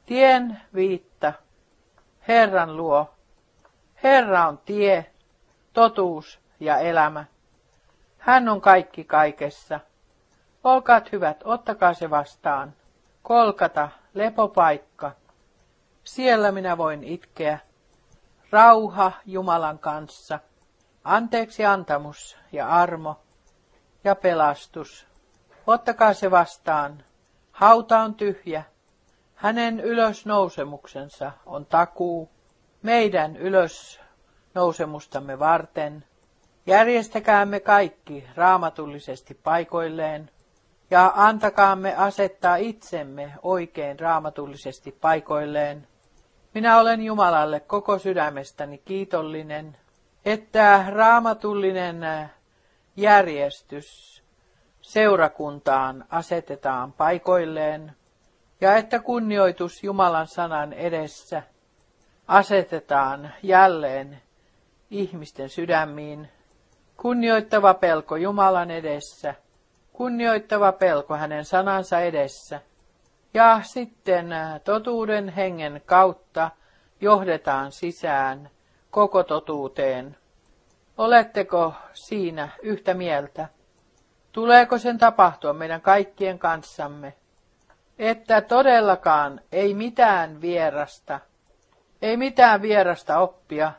tien viitta, Herran luo. Herra on tie, totuus ja elämä. Hän on kaikki kaikessa. Olkaat hyvät, ottakaa se vastaan. Kolkata, lepopaikka. Siellä minä voin itkeä. Rauha Jumalan kanssa. Anteeksi antamus ja armo ja pelastus. Ottakaa se vastaan. Hauta on tyhjä. Hänen ylösnousemuksensa on takuu meidän ylösnousemustamme varten. Järjestäkäämme kaikki raamatullisesti paikoilleen ja antakaamme asettaa itsemme oikein raamatullisesti paikoilleen. Minä olen Jumalalle koko sydämestäni kiitollinen, että raamatullinen järjestys seurakuntaan asetetaan paikoilleen ja että kunnioitus Jumalan sanan edessä asetetaan jälleen ihmisten sydämiin. Kunnioittava pelko Jumalan edessä, kunnioittava pelko hänen sanansa edessä. Ja sitten totuuden hengen kautta johdetaan sisään koko totuuteen. Oletteko siinä yhtä mieltä? Tuleeko sen tapahtua meidän kaikkien kanssamme? Että todellakaan ei mitään vierasta, ei mitään vierasta oppia,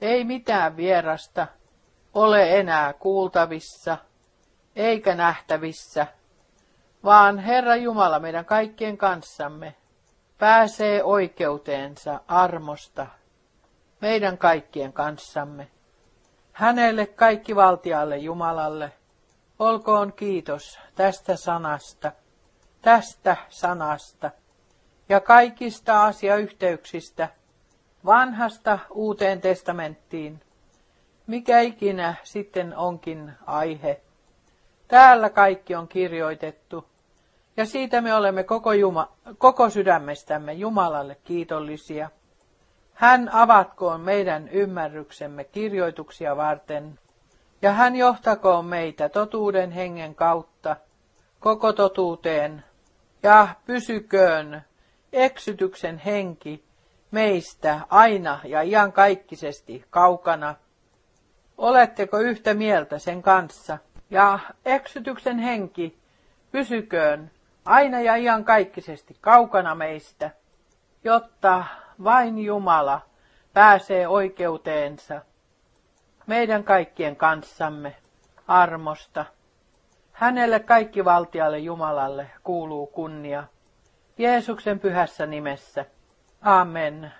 ei mitään vierasta ole enää kuultavissa, eikä nähtävissä, vaan Herra Jumala meidän kaikkien kanssamme pääsee oikeuteensa armosta meidän kaikkien kanssamme. Hänelle kaikki valtialle Jumalalle – Olkoon kiitos tästä sanasta, tästä sanasta ja kaikista asiayhteyksistä vanhasta uuteen testamenttiin, mikä ikinä sitten onkin aihe. Täällä kaikki on kirjoitettu, ja siitä me olemme koko, Juma, koko sydämestämme Jumalalle kiitollisia. Hän avatkoon meidän ymmärryksemme kirjoituksia varten, ja hän johtakoon meitä totuuden hengen kautta koko totuuteen ja pysyköön eksytyksen henki meistä aina ja iankaikkisesti kaukana. Oletteko yhtä mieltä sen kanssa? Ja eksytyksen henki pysyköön aina ja iankaikkisesti kaukana meistä, jotta vain Jumala pääsee oikeuteensa meidän kaikkien kanssamme armosta. Hänelle kaikki valtialle Jumalalle kuuluu kunnia. Jeesuksen pyhässä nimessä. Amen.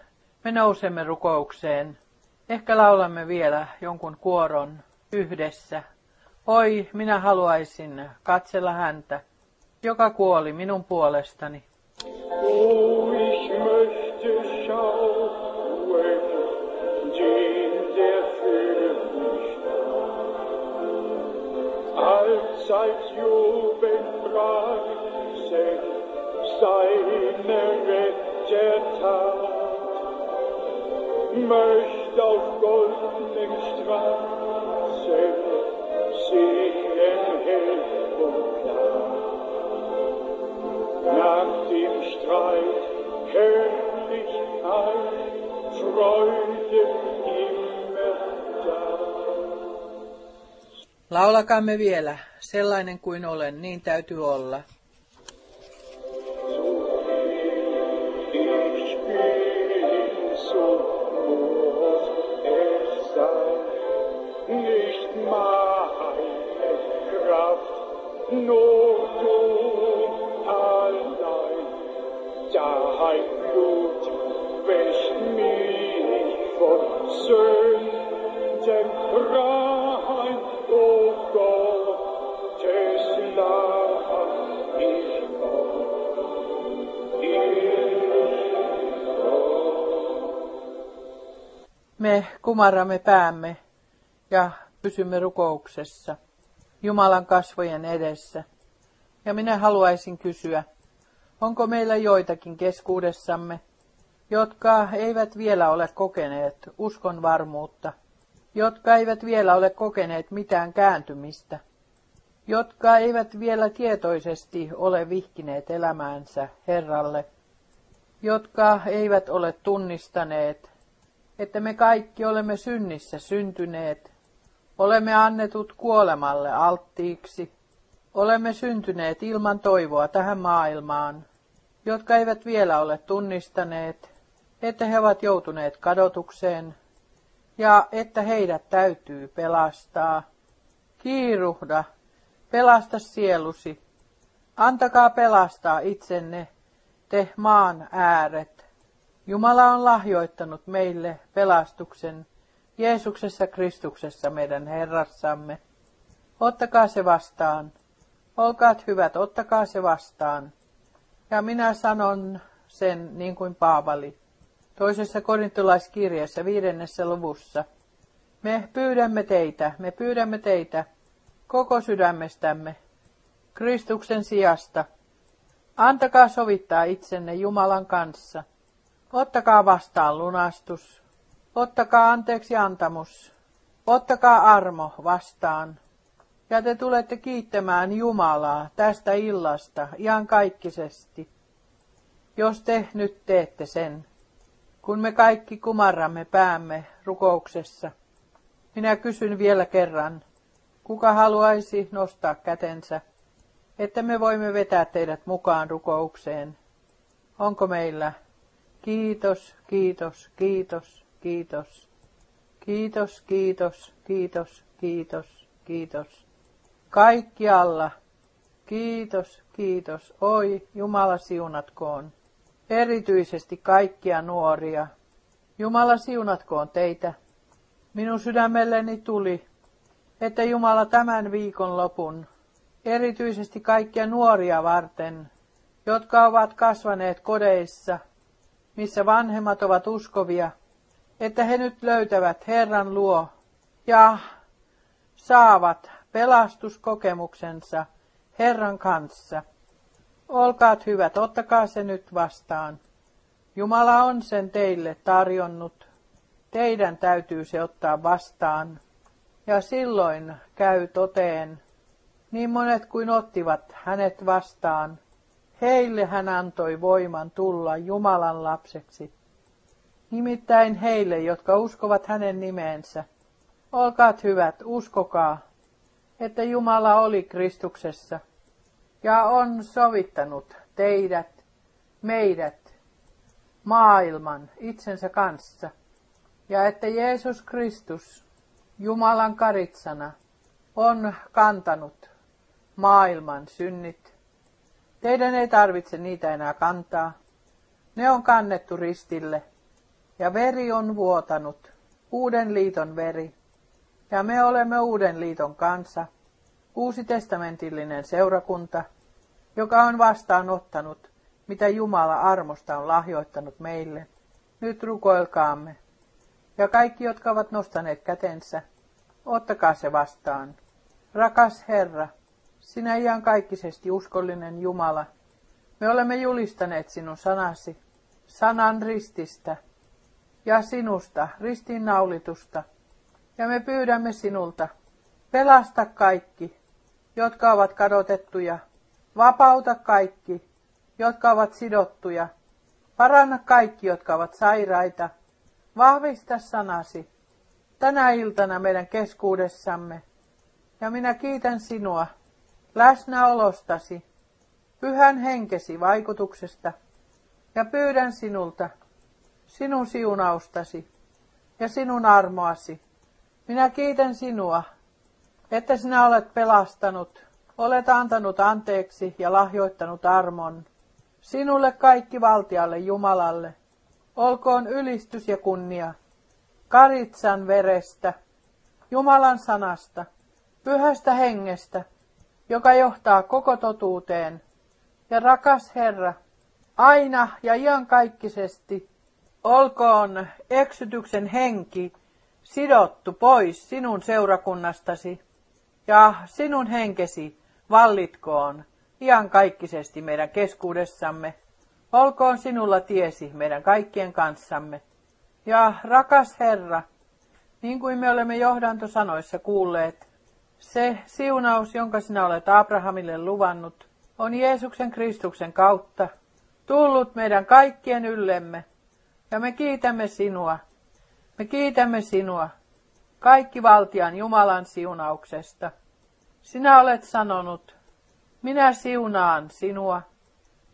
Me nousemme rukoukseen. Ehkä laulamme vielä jonkun kuoron yhdessä. Oi, minä haluaisin katsella häntä, joka kuoli minun puolestani. Oh, jubeln preisen seine Rettertat. Möcht auf sehen hell und klar. Nach dem Streit Herrlichkeit, Freude immer da. Laulakaamme vielä, sellainen kuin olen, niin täytyy olla. Kumarramme päämme ja pysymme rukouksessa Jumalan kasvojen edessä. Ja minä haluaisin kysyä, onko meillä joitakin keskuudessamme, jotka eivät vielä ole kokeneet uskon varmuutta, jotka eivät vielä ole kokeneet mitään kääntymistä, jotka eivät vielä tietoisesti ole vihkineet elämäänsä Herralle, jotka eivät ole tunnistaneet, että me kaikki olemme synnissä syntyneet, olemme annetut kuolemalle alttiiksi, olemme syntyneet ilman toivoa tähän maailmaan, jotka eivät vielä ole tunnistaneet, että he ovat joutuneet kadotukseen ja että heidät täytyy pelastaa. Kiiruhda, pelasta sielusi, antakaa pelastaa itsenne, te maan ääret. Jumala on lahjoittanut meille pelastuksen Jeesuksessa Kristuksessa meidän Herrassamme. Ottakaa se vastaan. Olkaat hyvät, ottakaa se vastaan. Ja minä sanon sen niin kuin Paavali toisessa korintolaiskirjassa viidennessä luvussa. Me pyydämme teitä, me pyydämme teitä koko sydämestämme, Kristuksen sijasta. Antakaa sovittaa itsenne Jumalan kanssa. Ottakaa vastaan lunastus. Ottakaa anteeksi antamus. Ottakaa armo vastaan. Ja te tulette kiittämään Jumalaa tästä illasta ihan kaikkisesti, jos te nyt teette sen. Kun me kaikki kumarramme päämme rukouksessa, minä kysyn vielä kerran, kuka haluaisi nostaa kätensä, että me voimme vetää teidät mukaan rukoukseen. Onko meillä? Kiitos, kiitos, kiitos, kiitos. Kiitos, kiitos, kiitos, kiitos, kiitos. Kaikkialla. Kiitos, kiitos. Oi, Jumala siunatkoon erityisesti kaikkia nuoria. Jumala siunatkoon teitä. Minun sydämelleni tuli, että Jumala tämän viikon lopun, erityisesti kaikkia nuoria varten, jotka ovat kasvaneet kodeissa, missä vanhemmat ovat uskovia, että he nyt löytävät Herran luo ja saavat pelastuskokemuksensa Herran kanssa. Olkaat hyvät, ottakaa se nyt vastaan. Jumala on sen teille tarjonnut. Teidän täytyy se ottaa vastaan. Ja silloin käy toteen. Niin monet kuin ottivat hänet vastaan, heille hän antoi voiman tulla Jumalan lapseksi. Nimittäin heille, jotka uskovat hänen nimeensä. Olkaat hyvät, uskokaa, että Jumala oli Kristuksessa – ja on sovittanut teidät, meidät, maailman itsensä kanssa, ja että Jeesus Kristus, Jumalan karitsana, on kantanut maailman synnit. Teidän ei tarvitse niitä enää kantaa. Ne on kannettu ristille, ja veri on vuotanut, uuden liiton veri, ja me olemme uuden liiton kanssa, uusi testamentillinen seurakunta, joka on vastaanottanut, mitä Jumala armosta on lahjoittanut meille. Nyt rukoilkaamme. Ja kaikki, jotka ovat nostaneet kätensä, ottakaa se vastaan. Rakas Herra, sinä ihan kaikkisesti uskollinen Jumala, me olemme julistaneet sinun sanasi, sanan rististä ja sinusta, ristiinnaulitusta, ja me pyydämme sinulta, pelasta kaikki, jotka ovat kadotettuja Vapauta kaikki, jotka ovat sidottuja. Paranna kaikki, jotka ovat sairaita. Vahvista sanasi tänä iltana meidän keskuudessamme. Ja minä kiitän sinua läsnäolostasi, pyhän henkesi vaikutuksesta ja pyydän sinulta sinun siunaustasi ja sinun armoasi. Minä kiitän sinua, että sinä olet pelastanut Olet antanut anteeksi ja lahjoittanut armon. Sinulle kaikki valtialle Jumalalle. Olkoon ylistys ja kunnia. Karitsan verestä, Jumalan sanasta, pyhästä hengestä, joka johtaa koko totuuteen. Ja rakas Herra, aina ja iankaikkisesti olkoon eksytyksen henki sidottu pois sinun seurakunnastasi ja sinun henkesi vallitkoon iankaikkisesti meidän keskuudessamme. Olkoon sinulla tiesi meidän kaikkien kanssamme. Ja rakas Herra, niin kuin me olemme johdantosanoissa kuulleet, se siunaus, jonka sinä olet Abrahamille luvannut, on Jeesuksen Kristuksen kautta tullut meidän kaikkien yllemme. Ja me kiitämme sinua, me kiitämme sinua, kaikki valtian Jumalan siunauksesta. Sinä olet sanonut, minä siunaan sinua,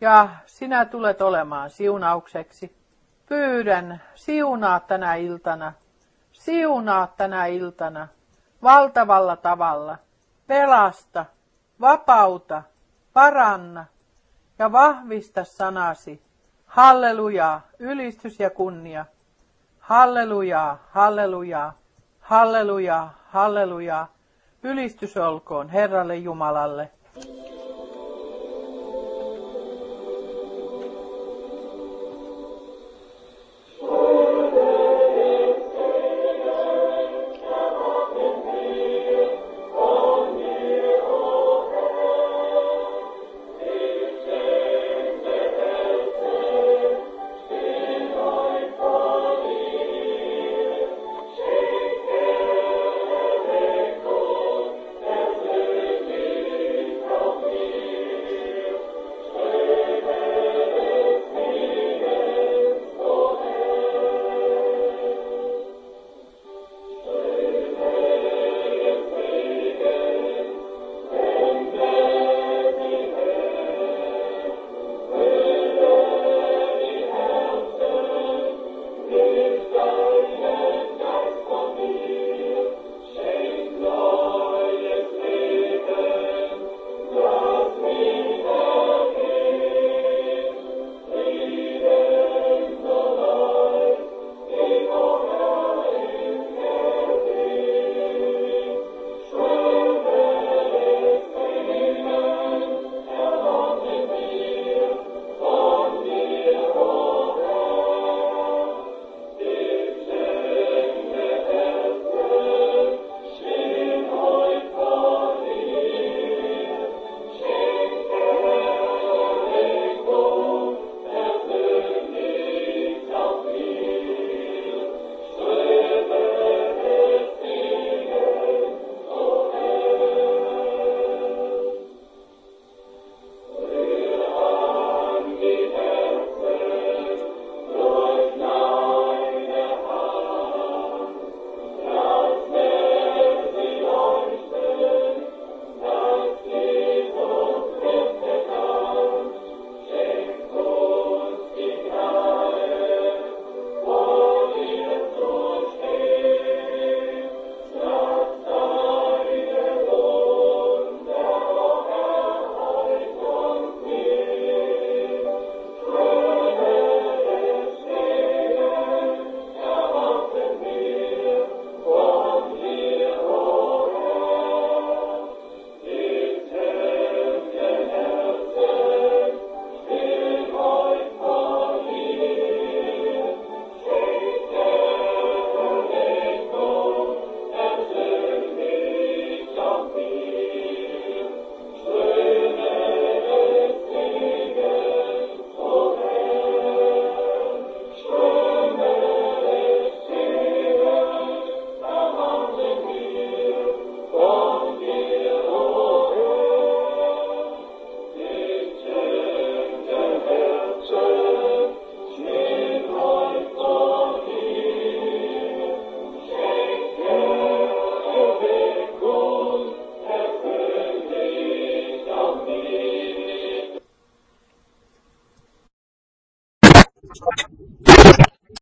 ja sinä tulet olemaan siunaukseksi. Pyydän, siunaa tänä iltana, siunaa tänä iltana, valtavalla tavalla, pelasta, vapauta, paranna ja vahvista sanasi. Hallelujaa, ylistys ja kunnia. Hallelujaa, hallelujaa, hallelujaa, hallelujaa. Ylistys olkoon Herralle Jumalalle.